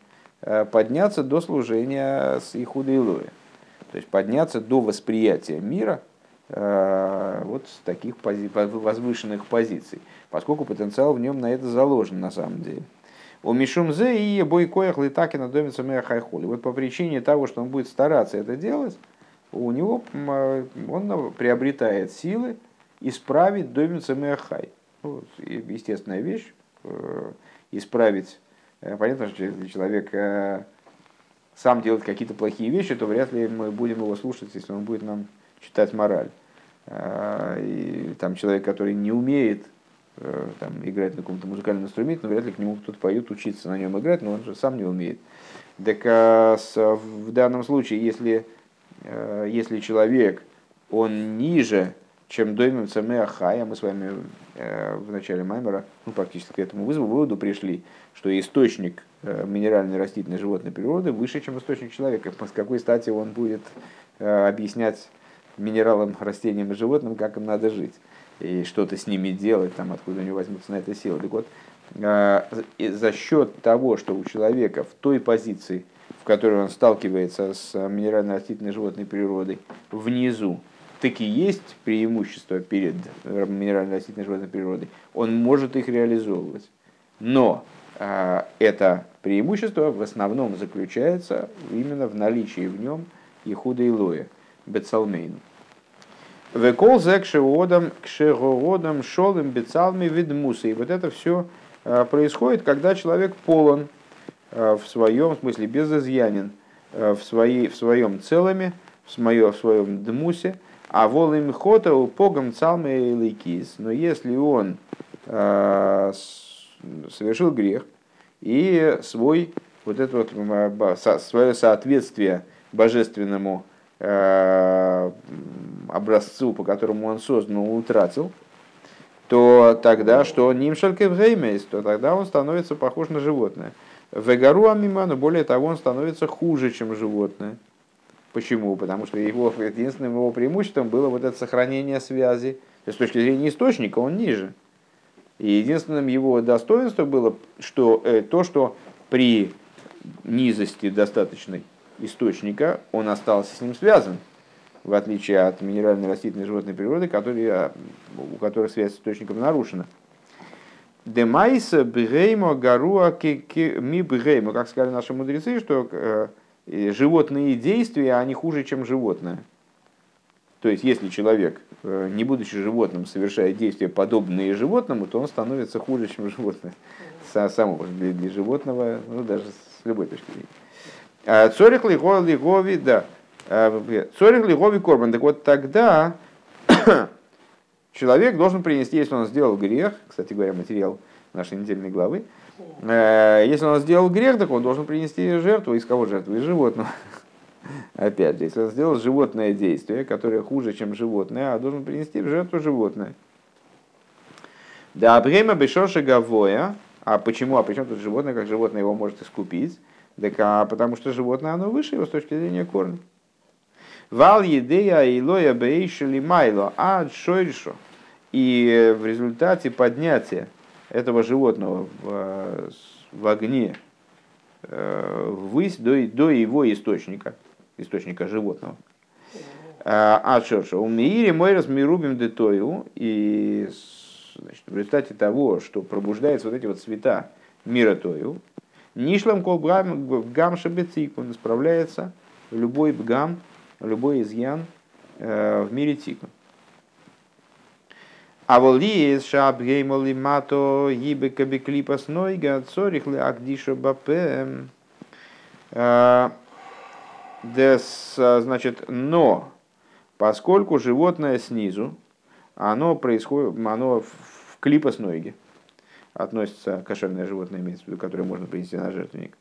подняться до служения с Ихуда Илуя. То есть подняться до восприятия мира вот с таких пози- возвышенных позиций, поскольку потенциал в нем на это заложен на самом деле. У Мишумзе и Бойкоях Литакина домится Мэя Хайхоли. Вот по причине того, что он будет стараться это делать, у него он приобретает силы исправить домится Мэхай. Ну, естественная вещь, э, исправить. Э, понятно, что если человек э, сам делает какие-то плохие вещи, то вряд ли мы будем его слушать, если он будет нам читать мораль. И там человек, который не умеет там, играть на каком-то музыкальном инструменте, но вряд ли к нему кто-то поет, учиться на нем играть, но он же сам не умеет. Так а в данном случае, если Э, если человек, он ниже, чем доймем цемеахая, мы с вами э, в начале Маймера, ну, практически к этому выводу пришли, что источник э, минеральной растительной животной природы выше, чем источник человека. С какой стати он будет объяснять минералам, растениям и животным, как им надо жить и что-то с ними делать, там, откуда него возьмутся на это силы. Так вот, за счет того, что у человека в той позиции, в которой он сталкивается с минерально-растительной животной природой, внизу, таки есть преимущество перед минерально-растительной животной природой, он может их реализовывать. Но э, это преимущество в основном заключается именно в наличии в нем Ихуда Илоя, Бецалмейн. Векол зе кшеодам, кшеодам шолым бецалми видмуса. И вот это все происходит, когда человек полон Э, в своем смысле безызъянен э, в, своей, в своем целами, в, свое, в своем дмусе, а волым хота у погом цалме лейкис. Но если он э, совершил грех и свой вот это вот свое соответствие божественному образцу, по которому он создан, утратил, то тогда что нимшалькев то тогда он становится похож на животное. Вегару амиману, более того, он становится хуже, чем животное. Почему? Потому что его, единственным его преимуществом было вот это сохранение связи. То есть, с точки зрения источника он ниже. И единственным его достоинством было что, э, то, что при низости достаточной источника он остался с ним связан, в отличие от минеральной растительной животной природы, которые, у которых связь с источником нарушена. Демайса бгеймо гаруа ми бгеймо, как сказали наши мудрецы, что э, животные действия, они хуже, чем животное. То есть, если человек, э, не будучи животным, совершает действия, подобные животному, то он становится хуже, чем животное. Само для, для животного, ну, даже с любой точки зрения. А, цорих лигови, да. А, цорих лигови корбан. Так вот тогда человек должен принести, если он сделал грех, кстати говоря, материал нашей недельной главы, э, если он сделал грех, так он должен принести жертву. Из кого жертву? Из животного. Опять же, если он сделал животное действие, которое хуже, чем животное, а должен принести в жертву животное. Да, время бешоша гавоя. А почему? А почему тут животное, как животное его может искупить? Так, а потому что животное, оно выше его с точки зрения корня. Вал едея илоя бейшили майло, а шойшо. И в результате поднятия этого животного в, в огне э, ввысь до, до его источника, источника животного. А шерша, у Миири мой размирубим детою, и значит, в результате того, что пробуждаются вот эти вот цвета мира тою, Нишлам кол гам шабецик, он исправляется любой бгам, любой изъян э, в мире тикун. А воли шаб геймоли мато гибе кабиклипа снойга цорих ли агдиша бапе. Э, значит, но поскольку животное снизу, оно происходит, оно в клипа снойги относится кошерное животное, имеется в виду, которое можно принести на жертвенник,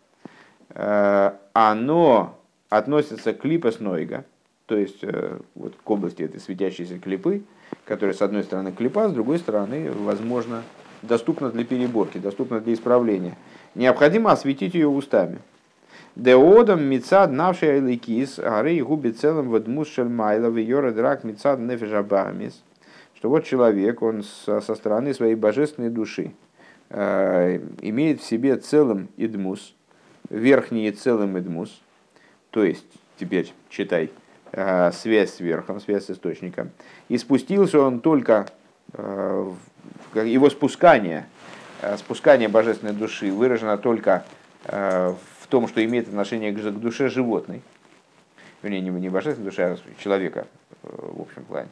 э, оно относится к липоснойга, то есть э, вот к области этой светящейся клипы, которая с одной стороны клипа, с другой стороны, возможно, доступна для переборки, доступна для исправления. Необходимо осветить ее устами. Деодам мицад навший айликис, гары губи целым вадмус шельмайла, вьора драк мицад нефежабамис. Что вот человек, он со, стороны своей божественной души имеет в себе целым идмус, верхний целым эдмус, то есть, теперь читай, э, связь с верхом, связь с источником. И спустился он только, э, его спускание, э, спускание божественной души выражено только в том, что имеет отношение к душе животной. Вернее, не божественной душе, а человека в общем плане.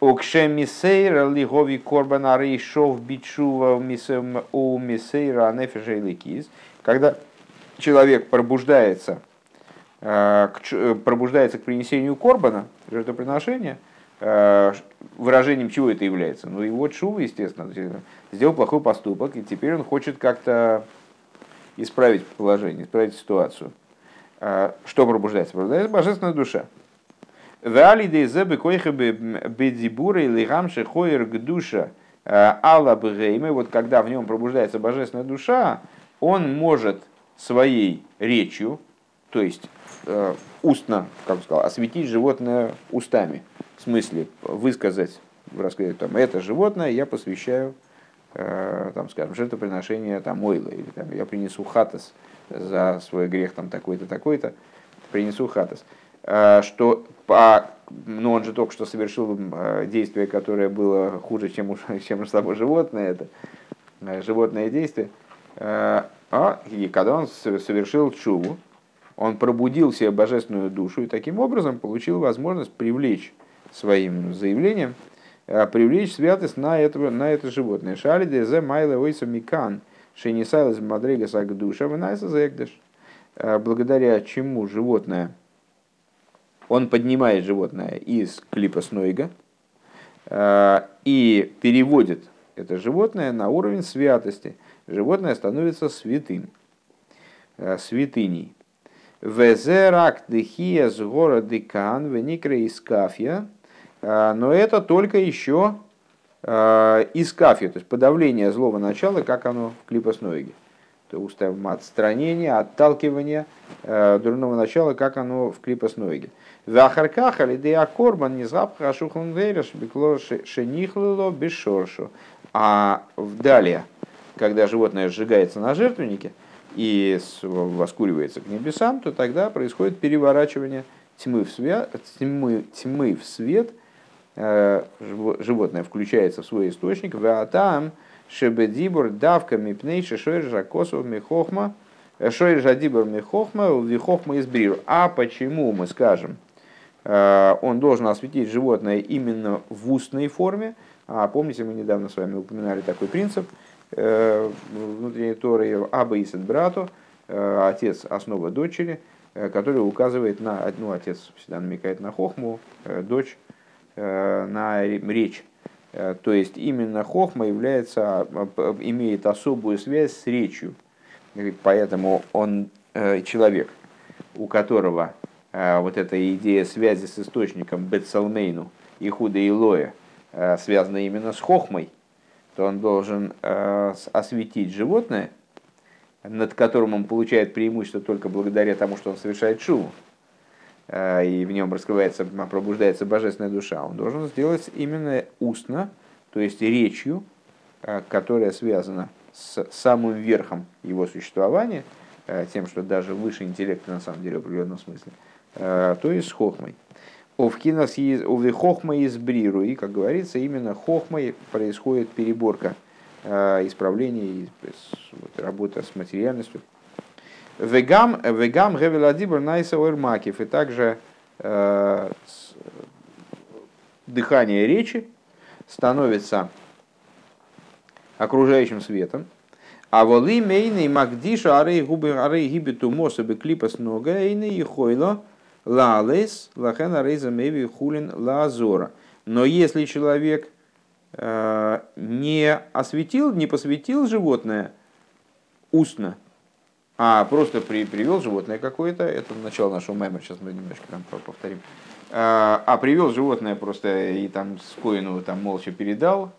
Окшемисейра лигови корбана рейшов бичува у мисейра нефежейликиз. Когда человек пробуждается, э, пробуждается к принесению корбана, жертвоприношения, э, выражением чего это является? Ну, его чува, естественно, сделал плохой поступок, и теперь он хочет как-то исправить положение, исправить ситуацию. Э, что пробуждается? Пробуждается божественная душа. Валидей зебы койха бедзибура или гамши хоер гдуша алла бгейме, вот когда в нем пробуждается божественная душа, он может своей речью, то есть э, устно, как сказал, осветить животное устами, в смысле высказать, рассказать, там, это животное я посвящаю, э, там, скажем, жертвоприношение там, ойла, или там, я принесу хатас за свой грех там такой-то, такой-то, принесу хатас. Э, что по, ну, он же только что совершил э, действие, которое было хуже, чем, чем само животное, это э, животное действие. А, и когда он совершил чуву, он пробудил себе божественную душу и таким образом получил возможность привлечь своим заявлением, привлечь святость на, этого, на это животное. Шалиде зе майле ойса микан шенисайлес мадрега сагдуша вынайса зэгдыш. Э, благодаря чему животное, он поднимает животное из клипа Снойга э, и переводит это животное на уровень святости – животное становится святым, э, святыней. Везерак дехия с гора декан веникра из кафья, э, но это только еще из то есть подавление злого начала, как оно в клипосноиге. То есть отстранение, отталкивание дурного начала, как оно в клипосноиге. Вахарках алидея корбан не запха шухан вереш бекло шенихлило бешоршу. А далее, когда животное сжигается на жертвеннике и воскуривается к небесам, то тогда происходит переворачивание тьмы в, свет, тьмы, тьмы в свет, э, животное включается в свой источник, а там шебедибур давка мипней шешойр жакосов михохма, э, шойр жадибур михохма, вихохма из бриру. А почему мы скажем, он должен осветить животное именно в устной форме, а помните, мы недавно с вами упоминали такой принцип – Э, внутренней Торы Аба Исет Брату, э, отец основа дочери, э, который указывает на, ну, отец всегда намекает на хохму, дочь на речь. То есть именно хохма является, имеет особую связь с речью. Поэтому он человек, у которого вот эта идея связи с источником Бетсалмейну и Худа Илоя связана именно с хохмой, то он должен э, осветить животное, над которым он получает преимущество только благодаря тому, что он совершает шуву, и в нем раскрывается, пробуждается божественная душа, он должен сделать именно устно, то есть речью, которая связана с самым верхом его существования, тем, что даже выше интеллекта на самом деле в определенном смысле, то есть с хохмой. Овкинас хохма из бриру. И, как говорится, именно хохмой происходит переборка, э, исправление, работа с материальностью. Вегам, вегам гевеладибр найса уэрмакив. И также э, дыхание речи становится окружающим светом. А воли мейный магдиша арей губы арей гибету мособы клипас нога и хойло – лалес лахена рейза меви хулин лазора. Но если человек э, не осветил, не посвятил животное устно, а просто при, привел животное какое-то, это начало нашего мема, сейчас мы немножко там повторим, э, а привел животное просто и там скоину там молча передал,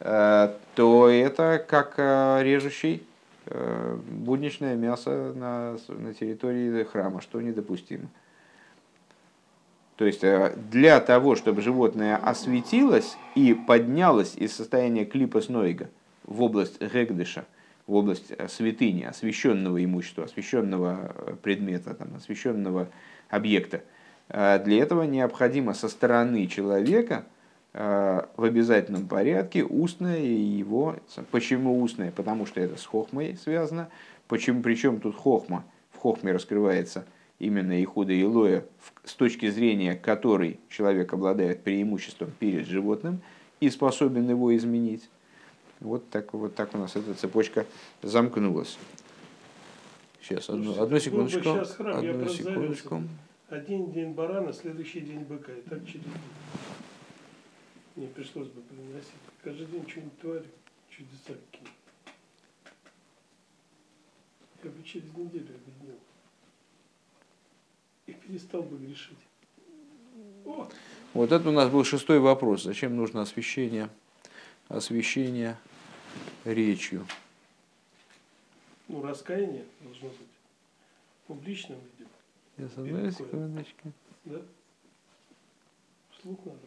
э, то это как режущий будничное мясо на, на территории храма, что недопустимо. То есть э, для того, чтобы животное осветилось и поднялось из состояния клипа снойга в область регдыша, в область святыни, освященного имущества, освященного предмета, там, освященного объекта, для этого необходимо со стороны человека в обязательном порядке устное его... Почему устное? Потому что это с хохмой связано. Почему, причем тут хохма? В хохме раскрывается именно Ихуда и Лоя, с точки зрения которой человек обладает преимуществом перед животным и способен его изменить. Вот так, вот так у нас эта цепочка замкнулась. Сейчас, одну, одну секундочку. Сейчас храм, одну секундочку. Один день барана, следующий день быка. И так через день. Мне пришлось бы приносить. Каждый день что-нибудь творю. Чудеса какие. Я бы через неделю объединил. И перестал бы грешить. О! Вот это у нас был шестой вопрос. Зачем нужно освещение, освещение речью? Ну, раскаяние должно быть публичным. Сейчас, одну секундочку. Да? Вслух надо.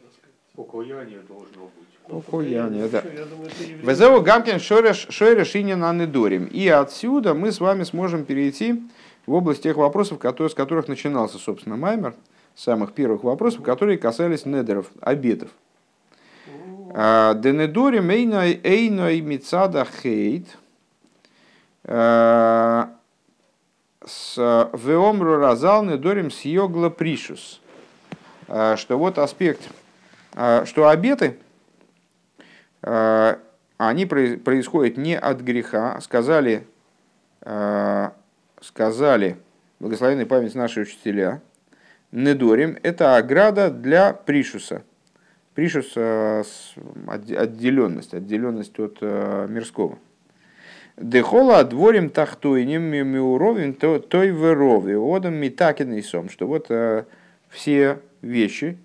Покаяние должно быть. Ну, Покаяние, да. Везеу Гамкин Шойреш Шинин Анедорим. И отсюда мы с вами сможем перейти в область тех вопросов, которые, с которых начинался, собственно, Маймер, самых первых вопросов, которые касались недеров, обетов. А, Денедорим эйной мицада хейт а, с веомру разал недорим сьогла пришус. А, Что вот аспект, что обеты, а, они проис- происходят не от греха. Сказали, а, сказали благословенной память наши учителя, Недорим – это ограда для пришуса. Пришус отделенность, отделенность от мирского. Дехола дворим тахтойним миуровим той верови одам митакин сом. Что вот все вещи,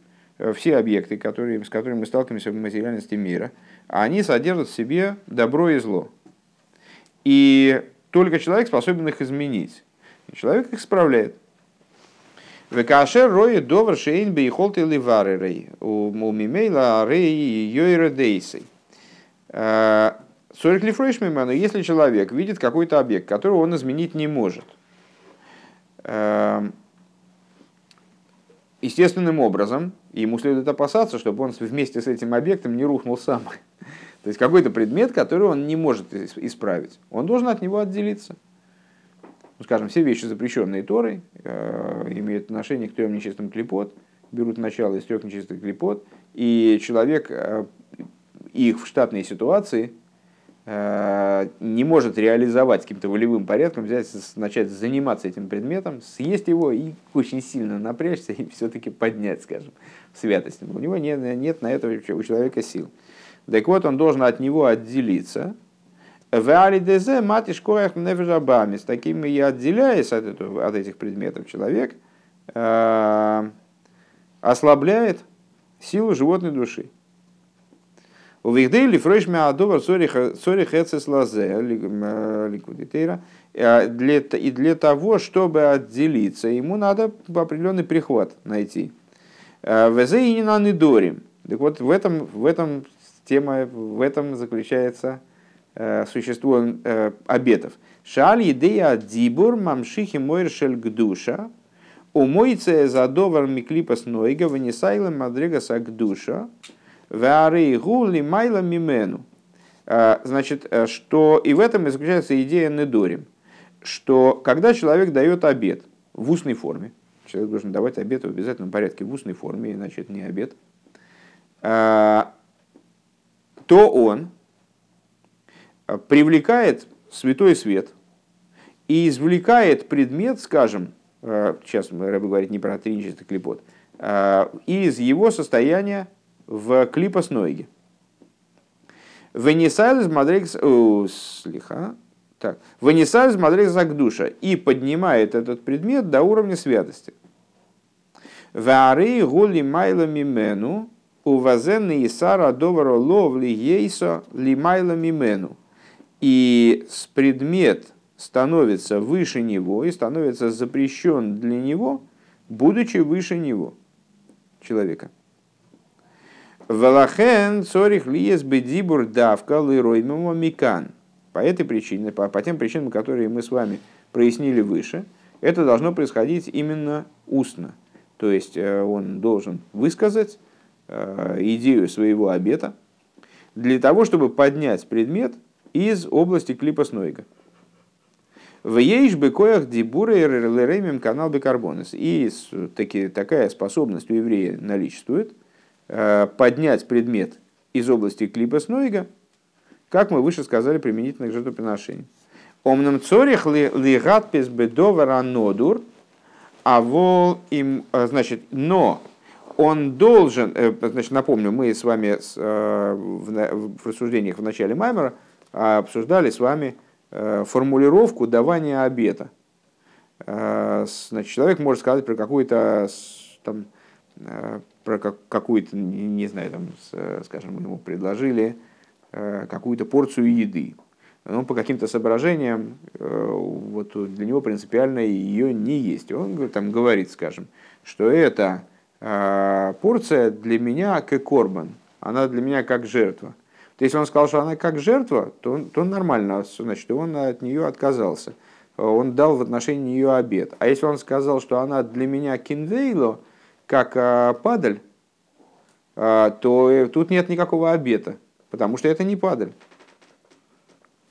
все объекты, которые, с которыми мы сталкиваемся в материальности мира, они содержат в себе добро и зло. И только человек способен их изменить. И человек их справляет. Векашер рои довар шейн бейхолт или варерей. У мимейла рей йойра дейсей. Сорик лифрейшмиману, если человек видит какой-то объект, которого он изменить не может, эм, естественным образом, ему следует опасаться, чтобы он вместе с этим объектом не рухнул сам. То есть какой-то предмет, который он не может ис- исправить, он должен от него отделиться. Ну, скажем, все вещи, запрещенные Торой, э, имеют отношение к трем нечистым клепот, берут начало из трех нечистых клепот, и человек э, их в штатной ситуации не может реализовать каким-то волевым порядком, взять, начать заниматься этим предметом, съесть его и очень сильно напрячься и все-таки поднять, скажем, в святость. У него нет, нет на это у человека сил. Так вот, он должен от него отделиться. Веалидезе матиш коях. С такими и отделяясь от, этого, от этих предметов, человек э, ослабляет силу животной души. У Вихдейли фрейшми адовар сори хецес лазе ликудитейра. Для- И для того, чтобы отделиться, ему надо определенный прихват найти. Э, Везе и не на недорим. Так вот, в этом, в этом тема, в этом заключается э, существо э, обетов. Шаль идея дибур мамшихи мойршель гдуша, умойце задовар миклипас нойга, венесайла мадрегас агдуша, веары гули майла мимену. Э, Значит, э, что и в этом и заключается идея недорим, что когда человек дает обет в устной форме, человек должен давать обет в обязательном порядке в устной форме, иначе это не обет, э, то он э, привлекает святой свет и извлекает предмет, скажем, э, сейчас Рэбе говорит не про тринчатый клипот, э, из его состояния в клипос ноги. Венесайлс мадрекс... о, Слиха. Так. Венесайлс мадрекс душа и поднимает этот предмет до уровня святости. Ваары гули майла мимену увазенный Исара доваро ловли ейсо лимайла мимену. И предмет становится выше него и становится запрещен для него, будучи выше него, человека. Велахен цорих лиес бедибур давка лироймому микан. По этой причине, по, по тем причинам, которые мы с вами прояснили выше, это должно происходить именно устно. То есть э, он должен высказать э, идею своего обета для того, чтобы поднять предмет из области клипа Снойга. В ейш бекоях дибура и канал бикарбонес. И таки, такая способность у еврея наличествует поднять предмет из области клипа Снойга, как мы выше сказали, применительно к жертвоприношению. Омнам цорих лигат пес бедовара нодур, а вол им, э, значит, но он должен, э, значит, напомню, мы с вами в рассуждениях в начале Маймера обсуждали с вами Э, формулировку давания обета. Э, значит, человек может сказать про какую-то там, э, про какую-то, не знаю, там, скажем, ему предложили какую-то порцию еды. Но по каким-то соображениям вот для него принципиально ее не есть. Он там говорит, скажем, что эта порция для меня как корбан, она для меня как жертва. То есть он сказал, что она как жертва, то, он, то нормально, значит, он от нее отказался. Он дал в отношении нее обед. А если он сказал, что она для меня кинвейло, как а, падаль, а, то тут нет никакого обета, потому что это не падаль.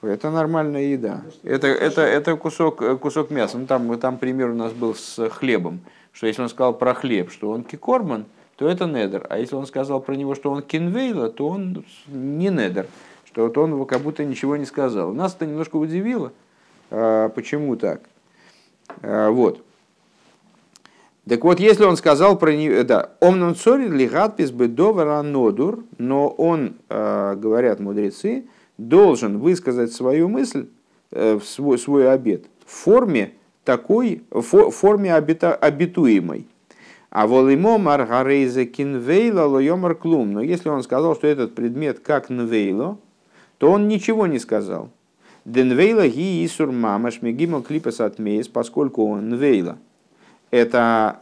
Это нормальная еда. Это, это, это кусок, кусок мяса. Ну, там, там пример у нас был с хлебом, что если он сказал про хлеб, что он кикорман, то это недер. А если он сказал про него, что он кинвейла, то он не недер. Что вот он как будто ничего не сказал. Нас это немножко удивило. А, почему так? Вот. Так вот, если он сказал про него, да, омнон цори лигатпис бедовара нодур, но он, а, говорят мудрецы, должен высказать свою мысль, э, свой, свой обед в форме такой, в форме обета, обетуемой. А волимо маргарейзе кинвейла лойомар клум. Но если он сказал, что этот предмет как нвейло, то он ничего не сказал. Денвейла ги исур мамаш мегимал клипас отмейс, поскольку он нвейла. Это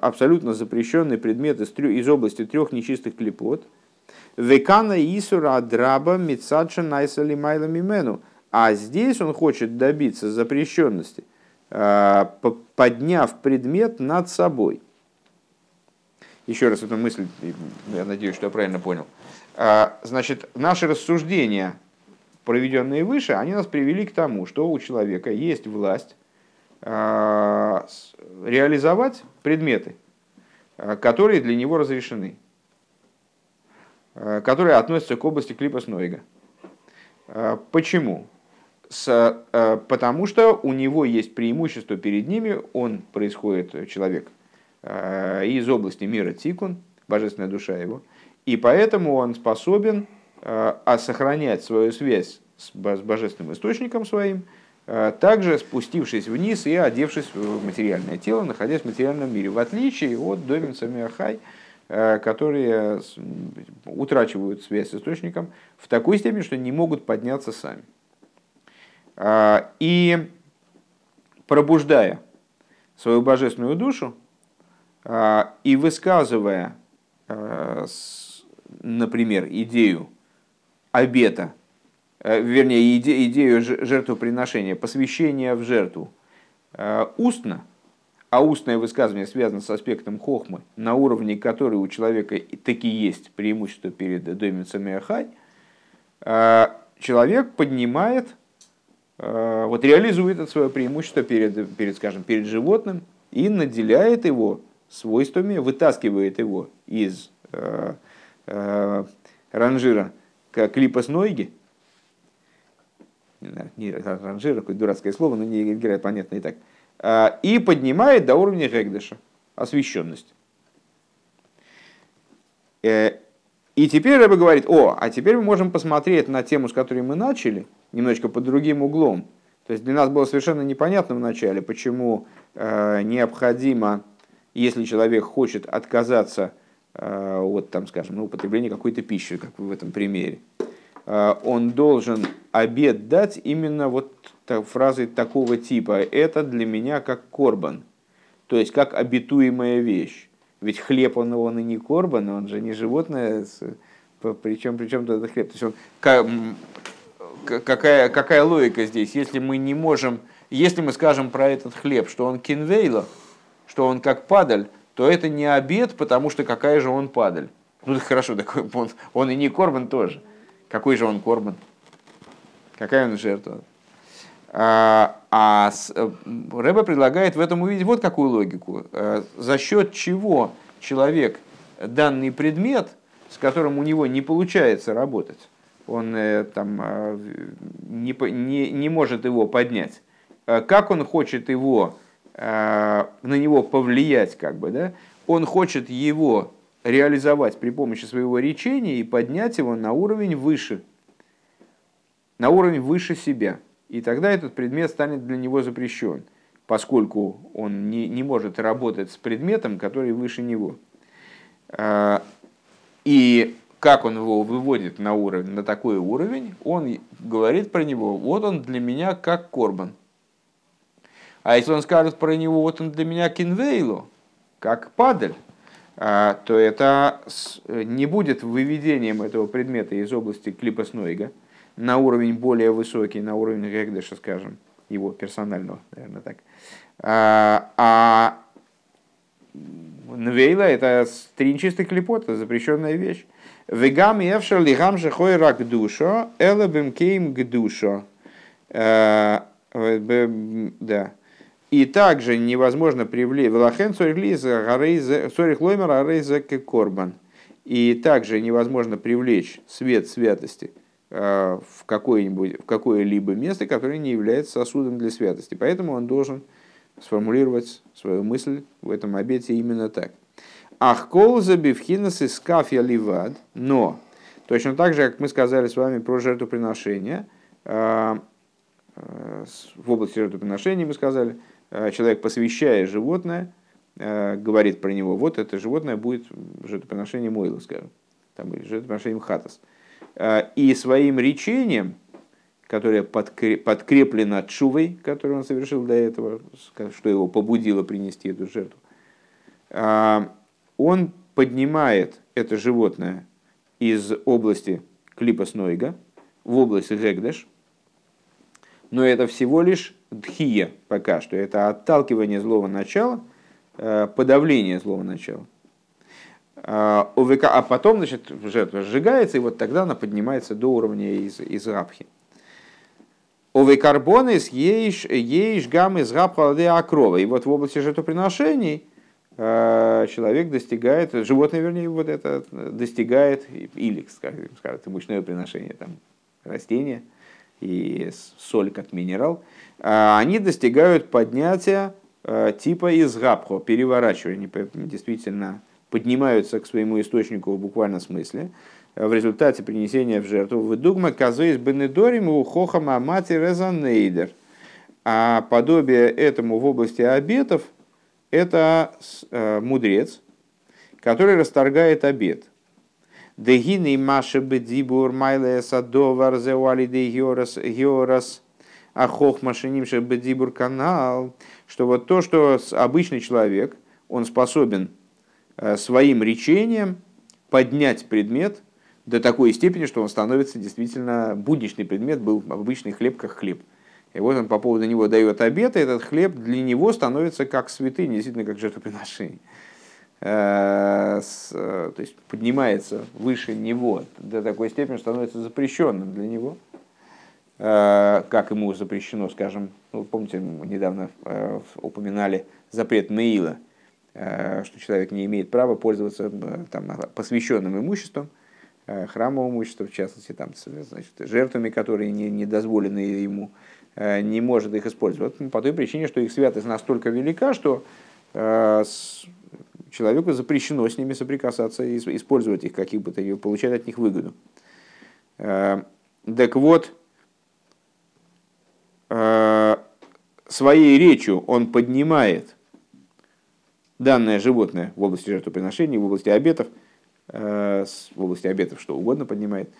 абсолютно запрещенный предмет из, трё, из области трех нечистых клепот. Векана исура драба мицадша найсали майла мимену. А здесь он хочет добиться запрещенности, а, подняв предмет над собой еще раз эту мысль, я надеюсь, что я правильно понял. А, значит, наши рассуждения, проведенные выше, они нас привели к тому, что у человека есть власть реализовать предметы, а, которые для него разрешены, которые относятся к области клипа Снойга. Почему? С, потому что у него есть преимущество перед ними, он происходит, человек – Э, из области мира Тикун, божественная душа его, и поэтому он способен э, сохранять свою связь с божественным источником своим, э, также спустившись вниз и одевшись в материальное тело, находясь в материальном мире, в отличие от Доминца Миахай, которые утрачивают связь с источником в такой степени, что не могут подняться сами. И пробуждая свою божественную душу, и высказывая, например, идею обета, э, вернее, идею жертвоприношения, посвящения в жертву. А, устно, а устное высказывание связано с аспектом хохмы, на уровне которой у человека таки есть преимущество перед Доминцем Ахай, человек поднимает, вот реализует это свое преимущество перед, перед, скажем, перед животным и наделяет его свойствами, вытаскивает его из э, э, ранжира клипа с ноги, не ранжира, какое дурацкое слово, но не играет понятно и так, э, и поднимает до уровня Гегдыша, освещенность. Э, и теперь Рэба говорит, о, а теперь мы можем посмотреть на тему, с которой мы начали, немножечко под другим углом. То есть для нас было совершенно непонятно вначале, почему э, необходимо если человек хочет отказаться э, от, там, скажем, ну, употребления какой-то пищи, как в этом примере, он должен обед дать именно вот фразой такого типа «это для меня как корбан», то есть как обетуемая вещь. Ведь хлеб он, он и не корбан, он же не животное, причем, причем это хлеб. То есть он, как, какая, какая логика здесь? Если мы не можем, если мы скажем про этот хлеб, что он кинвейла, что он как падаль, то это не обед, потому что какая же он падаль. Ну хорошо, так он, он и не корбан тоже. Какой же он корбан? Какая он жертва? А, а э, Рэбе предлагает в этом увидеть вот какую логику. Э, за счет чего человек данный предмет, с которым у него не получается работать, он э, там, не, не, не может его поднять, как он хочет его, на него повлиять, как бы, да? он хочет его реализовать при помощи своего речения и поднять его на уровень выше, на уровень выше себя – и тогда этот предмет станет для него запрещен, поскольку он не, не может работать с предметом, который выше него. А, и как он его выводит на, уровень, на такой уровень, он говорит про него, вот он для меня как корбан. А если он скажет про него, вот он для меня кинвейло, как падаль, а, то это не будет выведением этого предмета из области клипа Снойга, на уровень более высокий, на уровень Регдеша, скажем, его персонального, наверное, так. А, а Нвейла это тринчистый клепот, это запрещенная вещь. Вегам евшер лигам шехой рак душо, элебем кейм гдушо. А, да. И также невозможно привлечь Велахен Сорих Лоймер Арейза Корбан. И также невозможно привлечь свет святости – Э, в, какое-нибудь, в какое-либо место, которое не является сосудом для святости. Поэтому он должен сформулировать свою мысль в этом обете именно так. Ах колза бифхинас из кафья ливад, но точно так же, как мы сказали с вами про жертвоприношение, э, э, в области жертвоприношения мы сказали, человек, посвящая животное, говорит про него, вот это животное будет жертвоприношением Мойла, скажем, там, или жертвоприношением Хатас. Э, и своим речением, которое подкреплено чувой, которую он совершил до этого, что его побудило принести эту жертву, он поднимает это животное из области клипа Снойга в область Гегдеш, но это всего лишь дхия пока что, это отталкивание злого начала, э, подавление злого начала. А, а потом значит, жертва сжигается, и вот тогда она поднимается до уровня из, из рабхи. Овекарбонис ейш, ейш гам из рабхалде акрова. И вот в области жертвоприношений а, человек достигает, животное, вернее, вот это достигает, или, скажем мучное приношение, там, растения и соль как минерал, а, они достигают поднятия типа из рабхо, переворачивания, действительно, поднимаются к своему источнику в буквальном смысле в результате принесения в жертву. В дугма казоис бенедорим у хохама мати резонейдер. А подобие этому в области обетов – это э, мудрец, который расторгает обет. Дегины маша бедибур майле садовар зеуали де георас а хохма шинимша бедибур канал, что вот то, что обычный человек, он способен Э, своим речением поднять предмет до такой степени, что он становится действительно будничный предмет, был обычный хлеб как хлеб. И вот он по поводу него дает обет, и этот хлеб для него становится как святыня, действительно как жертвоприношение. Э, э, то есть поднимается выше него до такой степени, что становится запрещенным для него. Как ему запрещено, скажем, ну, помните, мы недавно упоминали запрет Э, что человек не имеет права пользоваться э, там, посвященным имуществом, э, храмовым имуществом, в частности, там, значит, жертвами, которые не, не дозволены ему, не может их использовать. По той причине, что их святость настолько велика, что человеку запрещено с ними соприкасаться использовать их, каких бы то получать от них выгоду. Так вот, своей речью он поднимает данное животное в области жертвоприношений, в области обетов, э, в области обетов что угодно поднимает,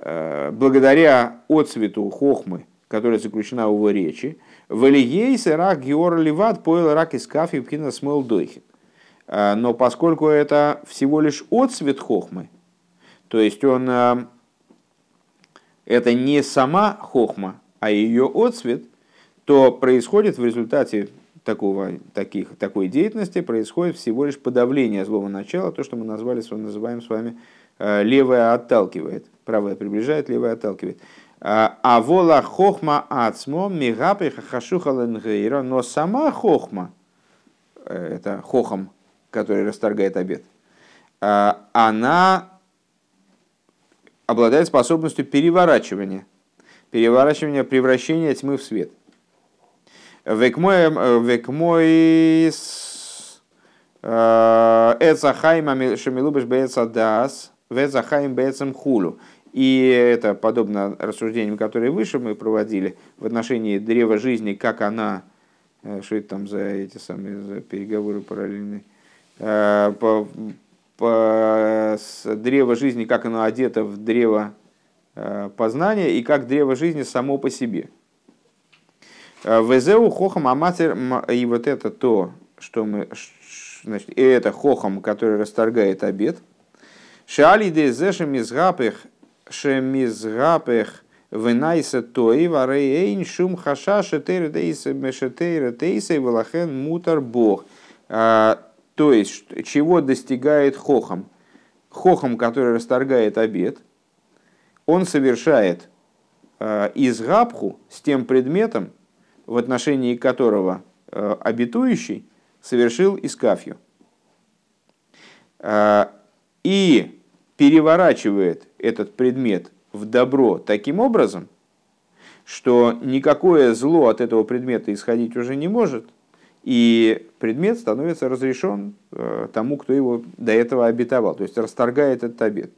э, благодаря отцвету хохмы, которая заключена в его речи, «Валиейсе рак геор ливат поел рак из кафе пхина смол дойхи». Э, но поскольку это всего лишь отцвет хохмы, то есть он это не сама хохма, а ее отцвет, то происходит в результате такого, таких, такой деятельности происходит всего лишь подавление злого начала, то, что мы назвали, называем с вами э, левое отталкивает, правое приближает, левое отталкивает. А, вола хохма ацмо мигапи хахашуха ленгейра, но сама хохма, э, это хохом, который расторгает обед, э, она обладает способностью переворачивания, переворачивания, превращения тьмы в свет. Век мой, век мой Эцахайм Шамилубеш Беца Дас, Вецахайм Бецем Хулу. И это подобно рассуждениям, которые выше мы проводили в отношении древа жизни, как она, э, что это там за эти самые за переговоры параллельные, э, по, по, с древо жизни, как оно одето в древо э, познания и как древо жизни само по себе. Везеу хохам аматер, и вот это то, что мы, значит, и это хохам, который расторгает обед. Шали де зешем изгапых шемизгапех венайса тои варейн шум хаша шетейр дейса мешетейр дейса валахен мутар бог. То есть, чего достигает хохом? Хохом, который расторгает обед, он совершает а, изгапху с тем предметом, в отношении которого а, обетующий совершил искафью. И переворачивает этот предмет в добро таким образом, что никакое зло от этого предмета исходить уже не может, и предмет становится разрешен э, тому, кто его до этого обетовал, то есть расторгает этот обет,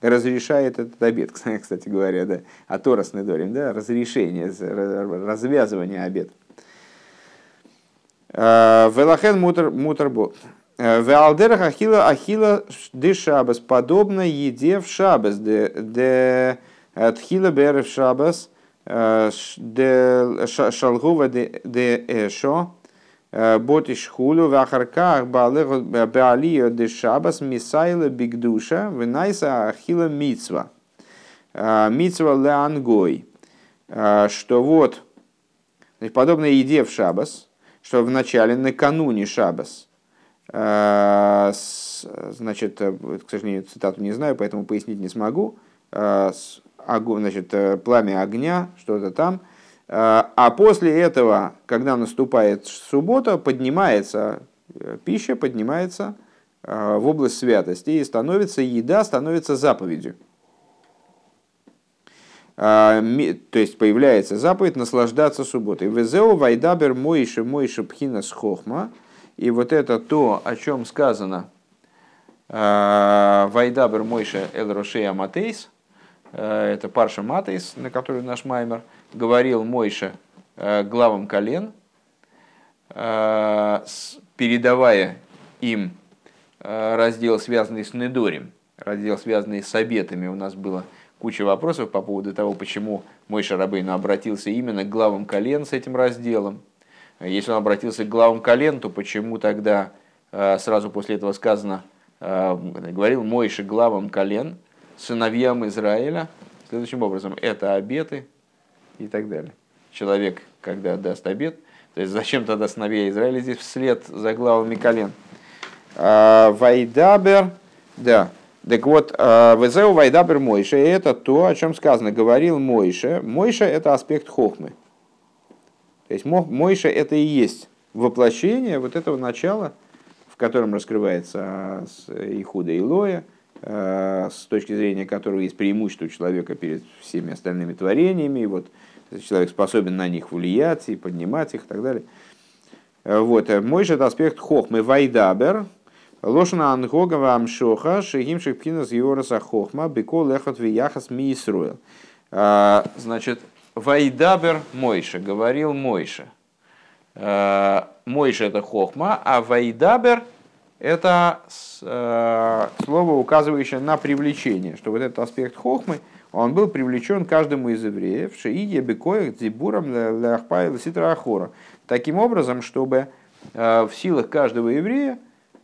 разрешает этот обет, кстати говоря, да, а Торас Недорим, да, разрешение, развязывание обета. Э, Велахен мутер, мутер бот. Веалдерах ахила ахила де шабас, подобно еде в шабас, де тхила бер в шабас, де шалгува де эшо, ботиш хулю, вахарках баалио де шабас, мисайла бигдуша, венайса ахила мицва. Мицва леангой. Что вот, подобно еде в шабас, что в начале, накануне шабас – Э, значит, к сожалению, цитату не знаю, поэтому пояснить не смогу. Значит, пламя огня, что-то там. А после этого, когда наступает суббота, поднимается пища, поднимается в область святости и становится еда, становится заповедью. То есть появляется заповедь наслаждаться субботой. Везеу вайдабер мойши мойши пхина схохма – и вот это то, о чем сказано э, Вайдабер Мойша Эл Рошея Матейс, э, это Парша Матейс, на который наш Маймер говорил Мойша э, главам колен, передавая им раздел, связанный с Недорем, раздел, связанный с обетами. У нас было куча вопросов по поводу того, почему Мойша Рабейну обратился именно к главам колен с этим разделом. Если он обратился к главам колен, то почему тогда э, сразу после этого сказано, э, говорил Мойши главам колен, сыновьям Израиля, следующим образом, это обеты и так далее. Человек, когда даст обет, то есть зачем тогда сыновья Израиля здесь вслед за главами колен? А, Вайдабер, да, так вот, а, Везеу Вайдабер Мойша, это то, о чем сказано, говорил Мойша. Мойша – это аспект хохмы. То есть Мойша это и есть воплощение вот этого начала, в котором раскрывается Ихуда Илоя, э, с точки зрения которого есть преимущество человека перед всеми остальными творениями, и вот человек способен на них влиять и поднимать их и так далее. Э, вот. Э, Мойша это аспект хохмы вайдабер, Лошна ангога вам шоха, шегимших пхинас йораса хохма, беко лехот вияхас ми Значит, Вайдабер Мойша, говорил Мойша. Э, Мойша это хохма, а Вайдабер это э, слово, указывающее на привлечение, что вот этот аспект хохмы, он был привлечен каждому из евреев, шиие бекоях дзибурам ляхпай ситра ахора. Таким образом, чтобы э, в силах каждого еврея,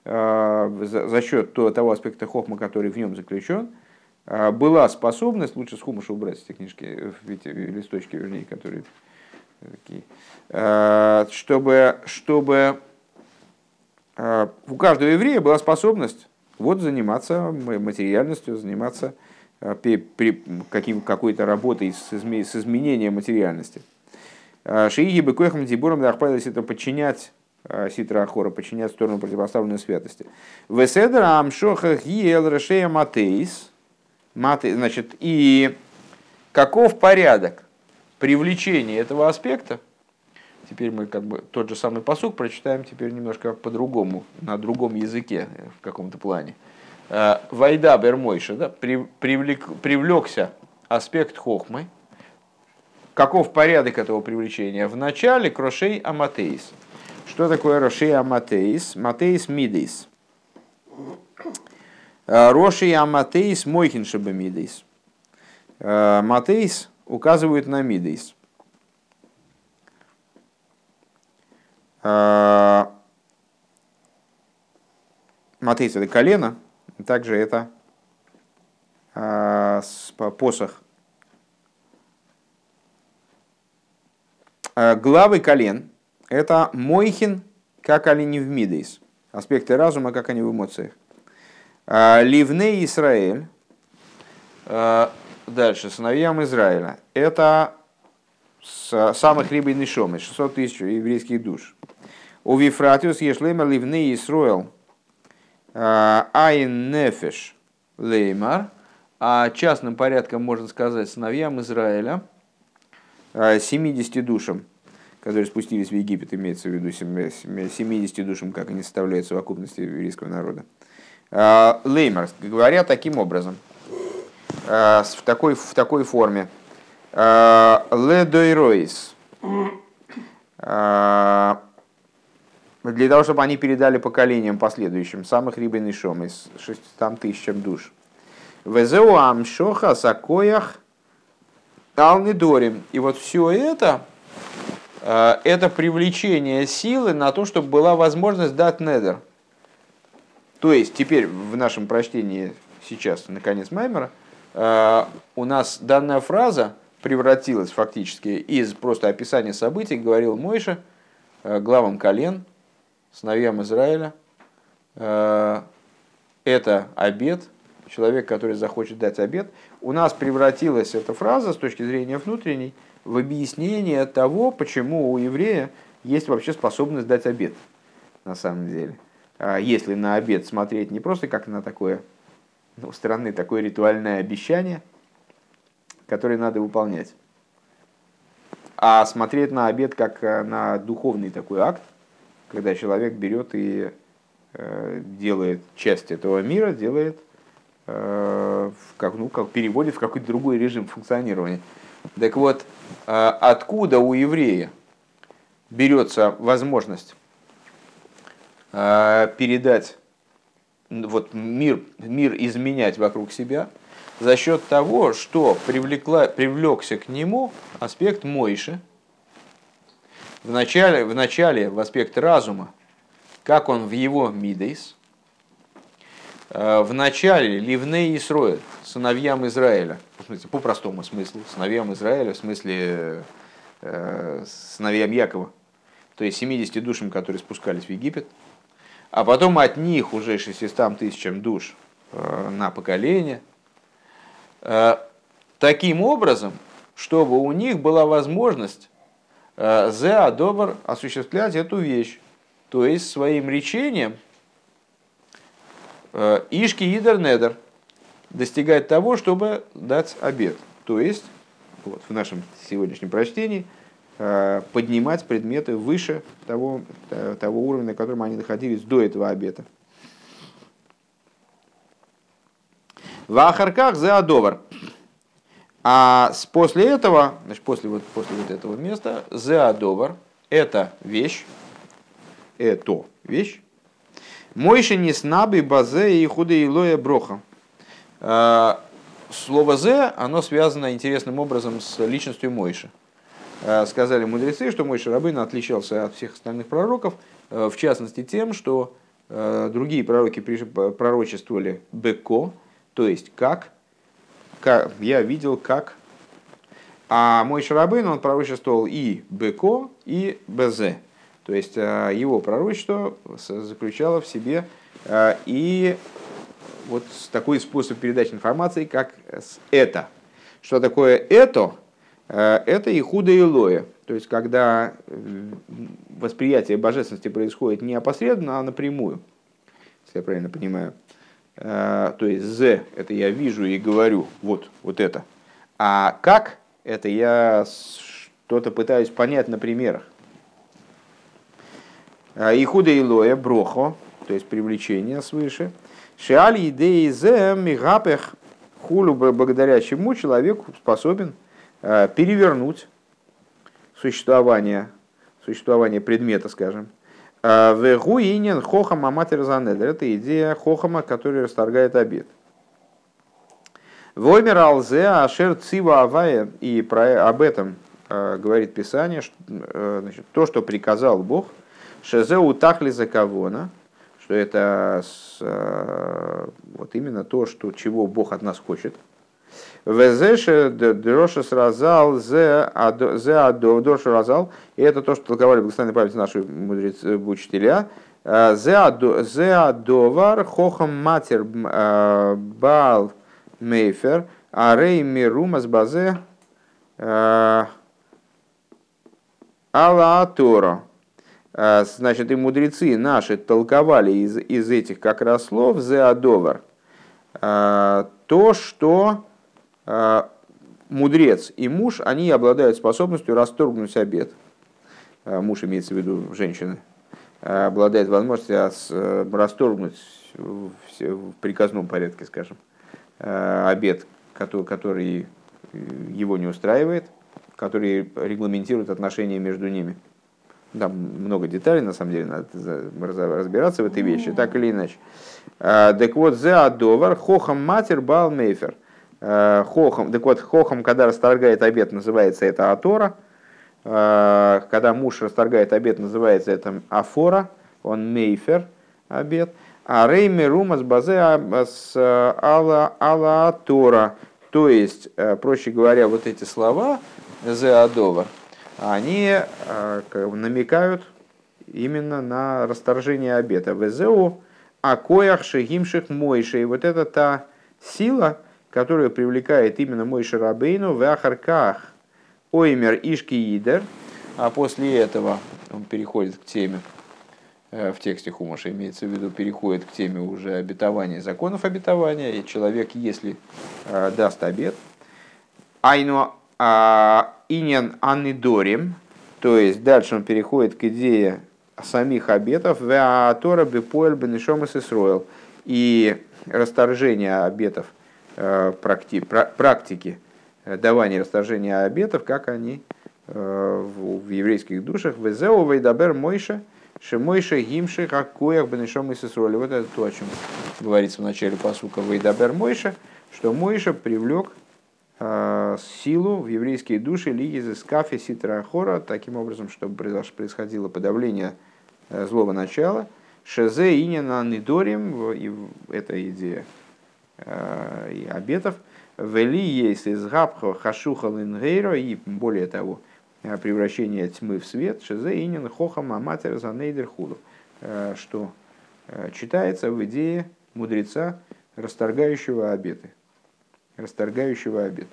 за счет того аспекта хохма, который в нем заключен, была способность, лучше с хумыша убрать эти книжки, эти листочки, вернее, которые такие, чтобы, чтобы у каждого еврея была способность вот заниматься материальностью, заниматься при, каким, какой-то работой с, с изменением материальности. Шииги бы койхам дибуром это подчинять ситра ахора, подчинять сторону противоставленной святости. Веседер амшоха гиел решея матейс, значит, и каков порядок привлечения этого аспекта, теперь мы как бы тот же самый посук прочитаем теперь немножко по-другому, на другом языке в каком-то плане. Э, Вайда Бермойша, да, привлек, привлекся аспект хохмы. Каков порядок этого привлечения? В начале крошей аматеис. Что такое рошей аматеис? Матеис мидейс. Э, Роши Аматейс Мойхин Шабамидейс. Э, Матейс указывает на Мидейс. Э, Матейс это колено, также это посох. Главы колен – это Мойхин, как они в Мидейс. Аспекты разума, как они в эмоциях. А, Ливней Израиль, дальше, сыновьям Израиля, это самых рибой нишомы, 600 тысяч еврейских душ. У Вифратиус Ешлема Ливней Исраил а, Айн Нефеш Леймар, а частным порядком можно сказать сыновьям Израиля, 70 душам, которые спустились в Египет, имеется в виду 70 душам, как они составляют совокупности еврейского народа. Э, Леймер, говоря таким образом, в такой, в такой форме. Ледойройс. Для того, чтобы они передали поколениям последующим самых рибейный шом из 600 тысячам душ. Везеуам шоха сакоях алнидорим. И вот все это, это привлечение силы на то, чтобы была возможность дать недер – то есть теперь в нашем прочтении сейчас, наконец, Маймера, э, у нас данная фраза превратилась фактически из просто описания событий, говорил Мойша, э, главам колен, сыновьям Израиля. Э, это обед, человек, который захочет дать обед. У нас превратилась эта фраза с точки зрения внутренней в объяснение того, почему у еврея есть вообще способность дать обед на самом деле. А если на обед смотреть не просто как на такое, ну, стороны такое ритуальное обещание, которое надо выполнять, а смотреть на обед как э, на духовный такой акт, когда человек берет и э, делает часть этого мира, делает, э, как, ну, как переводит в какой-то другой режим функционирования. Так вот, откуда у еврея берется возможность Э, передать вот мир, мир изменять вокруг себя за счет того, что привлекла, привлекся к нему аспект Мойши, в начале, в начале в аспект разума, как он в его мидейс, э, в начале Ливней и Сроэль, сыновьям Израиля, по простому смыслу, сыновьям Израиля, в смысле э, сыновьям Якова, то есть 70 душам, которые спускались в Египет, а потом от них уже 600 тысячам душ э, на поколение. Таким образом, чтобы у них была возможность э, за добр осуществлять эту вещь. То есть своим речением Ишки Идер Недер достигать того, чтобы дать обед. То есть, вот, в нашем сегодняшнем прочтении – Э, поднимать предметы выше того, э, того уровня, на котором они находились до этого обета. В Ахарках за Адовар. А после этого, значит, после, вот, после вот этого места, за Адовар, это вещь, это вещь, Мойши не снабы базе и худы илоя броха. Э, слово «зе» оно связано интересным образом с личностью Мойши. Э, сказали мудрецы, что мой Шарабын отличался от всех остальных пророков, э, в частности тем, что э, другие пророки пророчествовали беко, то есть как, как, я видел, как а мой Шарабейн, он пророчествовал и БКО, и БЗ. То есть его пророчество заключало в себе и вот такой способ передачи информации, как это. Что такое это? Это и худо и лоя. То есть, когда восприятие божественности происходит не опосредованно, а напрямую, если я правильно понимаю. То есть, з – это я вижу и говорю, вот, вот это. А как – это я что-то пытаюсь понять на примерах. Ихуда и лоя, брохо, то есть привлечение свыше. Шиаль идеи зе мигапех хулю, благодаря чему человек способен перевернуть существование, существование предмета, скажем. В инин хохам аматер занедер. Это идея хохама, который расторгает обед. Воймер алзе ашер цива авая. И про, об этом э, говорит Писание, что, значит, то, что приказал Бог, шезе утахли за кавона, что это с, вот именно то, что, чего Бог от нас хочет – Везеше дрошес разал зе адоша разал. И это то, что толковали благословенной памяти наши мудрецы, учителя. Зе адовар хохам матер бал мейфер арей мирумас базе алла Тора. Значит, и мудрецы наши толковали из, из этих как раз слов «зеадовар» то, что мудрец и муж, они обладают способностью расторгнуть обед. А, муж имеется в виду женщины, а, обладает возможностью э, расторгнуть в приказном порядке, скажем, обед, который его не устраивает, который регламентирует отношения между ними. Там много деталей, на самом деле, надо разбираться в этой вещи, так или иначе. Так вот, за адовар хохам матер бал мейфер – Э, хохом, так вот, хохом, когда расторгает обед, называется это атора. Э, когда муж расторгает обед, называется это афора, он мейфер обед. А рейми румас базе а, с ала ала атора. То есть, э, проще говоря, вот эти слова зеадова, они намекают именно на расторжение обета. Везеу акоях шегимших мойшей. Вот это та сила, которую привлекает именно мой Шарабейну в Ахарках Оймер Ишки Идер, а после этого он переходит к теме, э, в тексте Хумаша имеется в виду, переходит к теме уже обетования, законов обетования, и человек, если э, даст обет, айно а, иньян анидорим, то есть дальше он переходит к идее самих обетов, в Тора бепоэль бенешом и и расторжение обетов практи, практики э, давания расторжения обетов, как они э, в, еврейских душах. Везеу вейдабер мойша, шемойша гимши хакуях бенешом и сесроли. Вот это то, о чем говорится в начале посука вейдабер мойша, что Мойша привлек силу в еврейские души лиги за скафи ситра хора, таким образом, чтобы происходило подавление злого начала. Шезе инина нидорим, это идея Э, и обетов. Вели есть из габха хашуха лингейро и более того, э, превращение тьмы в свет, шезе инин хохам аматер занейдер худу, э, что читается в идее мудреца, расторгающего обеты. Расторгающего обет.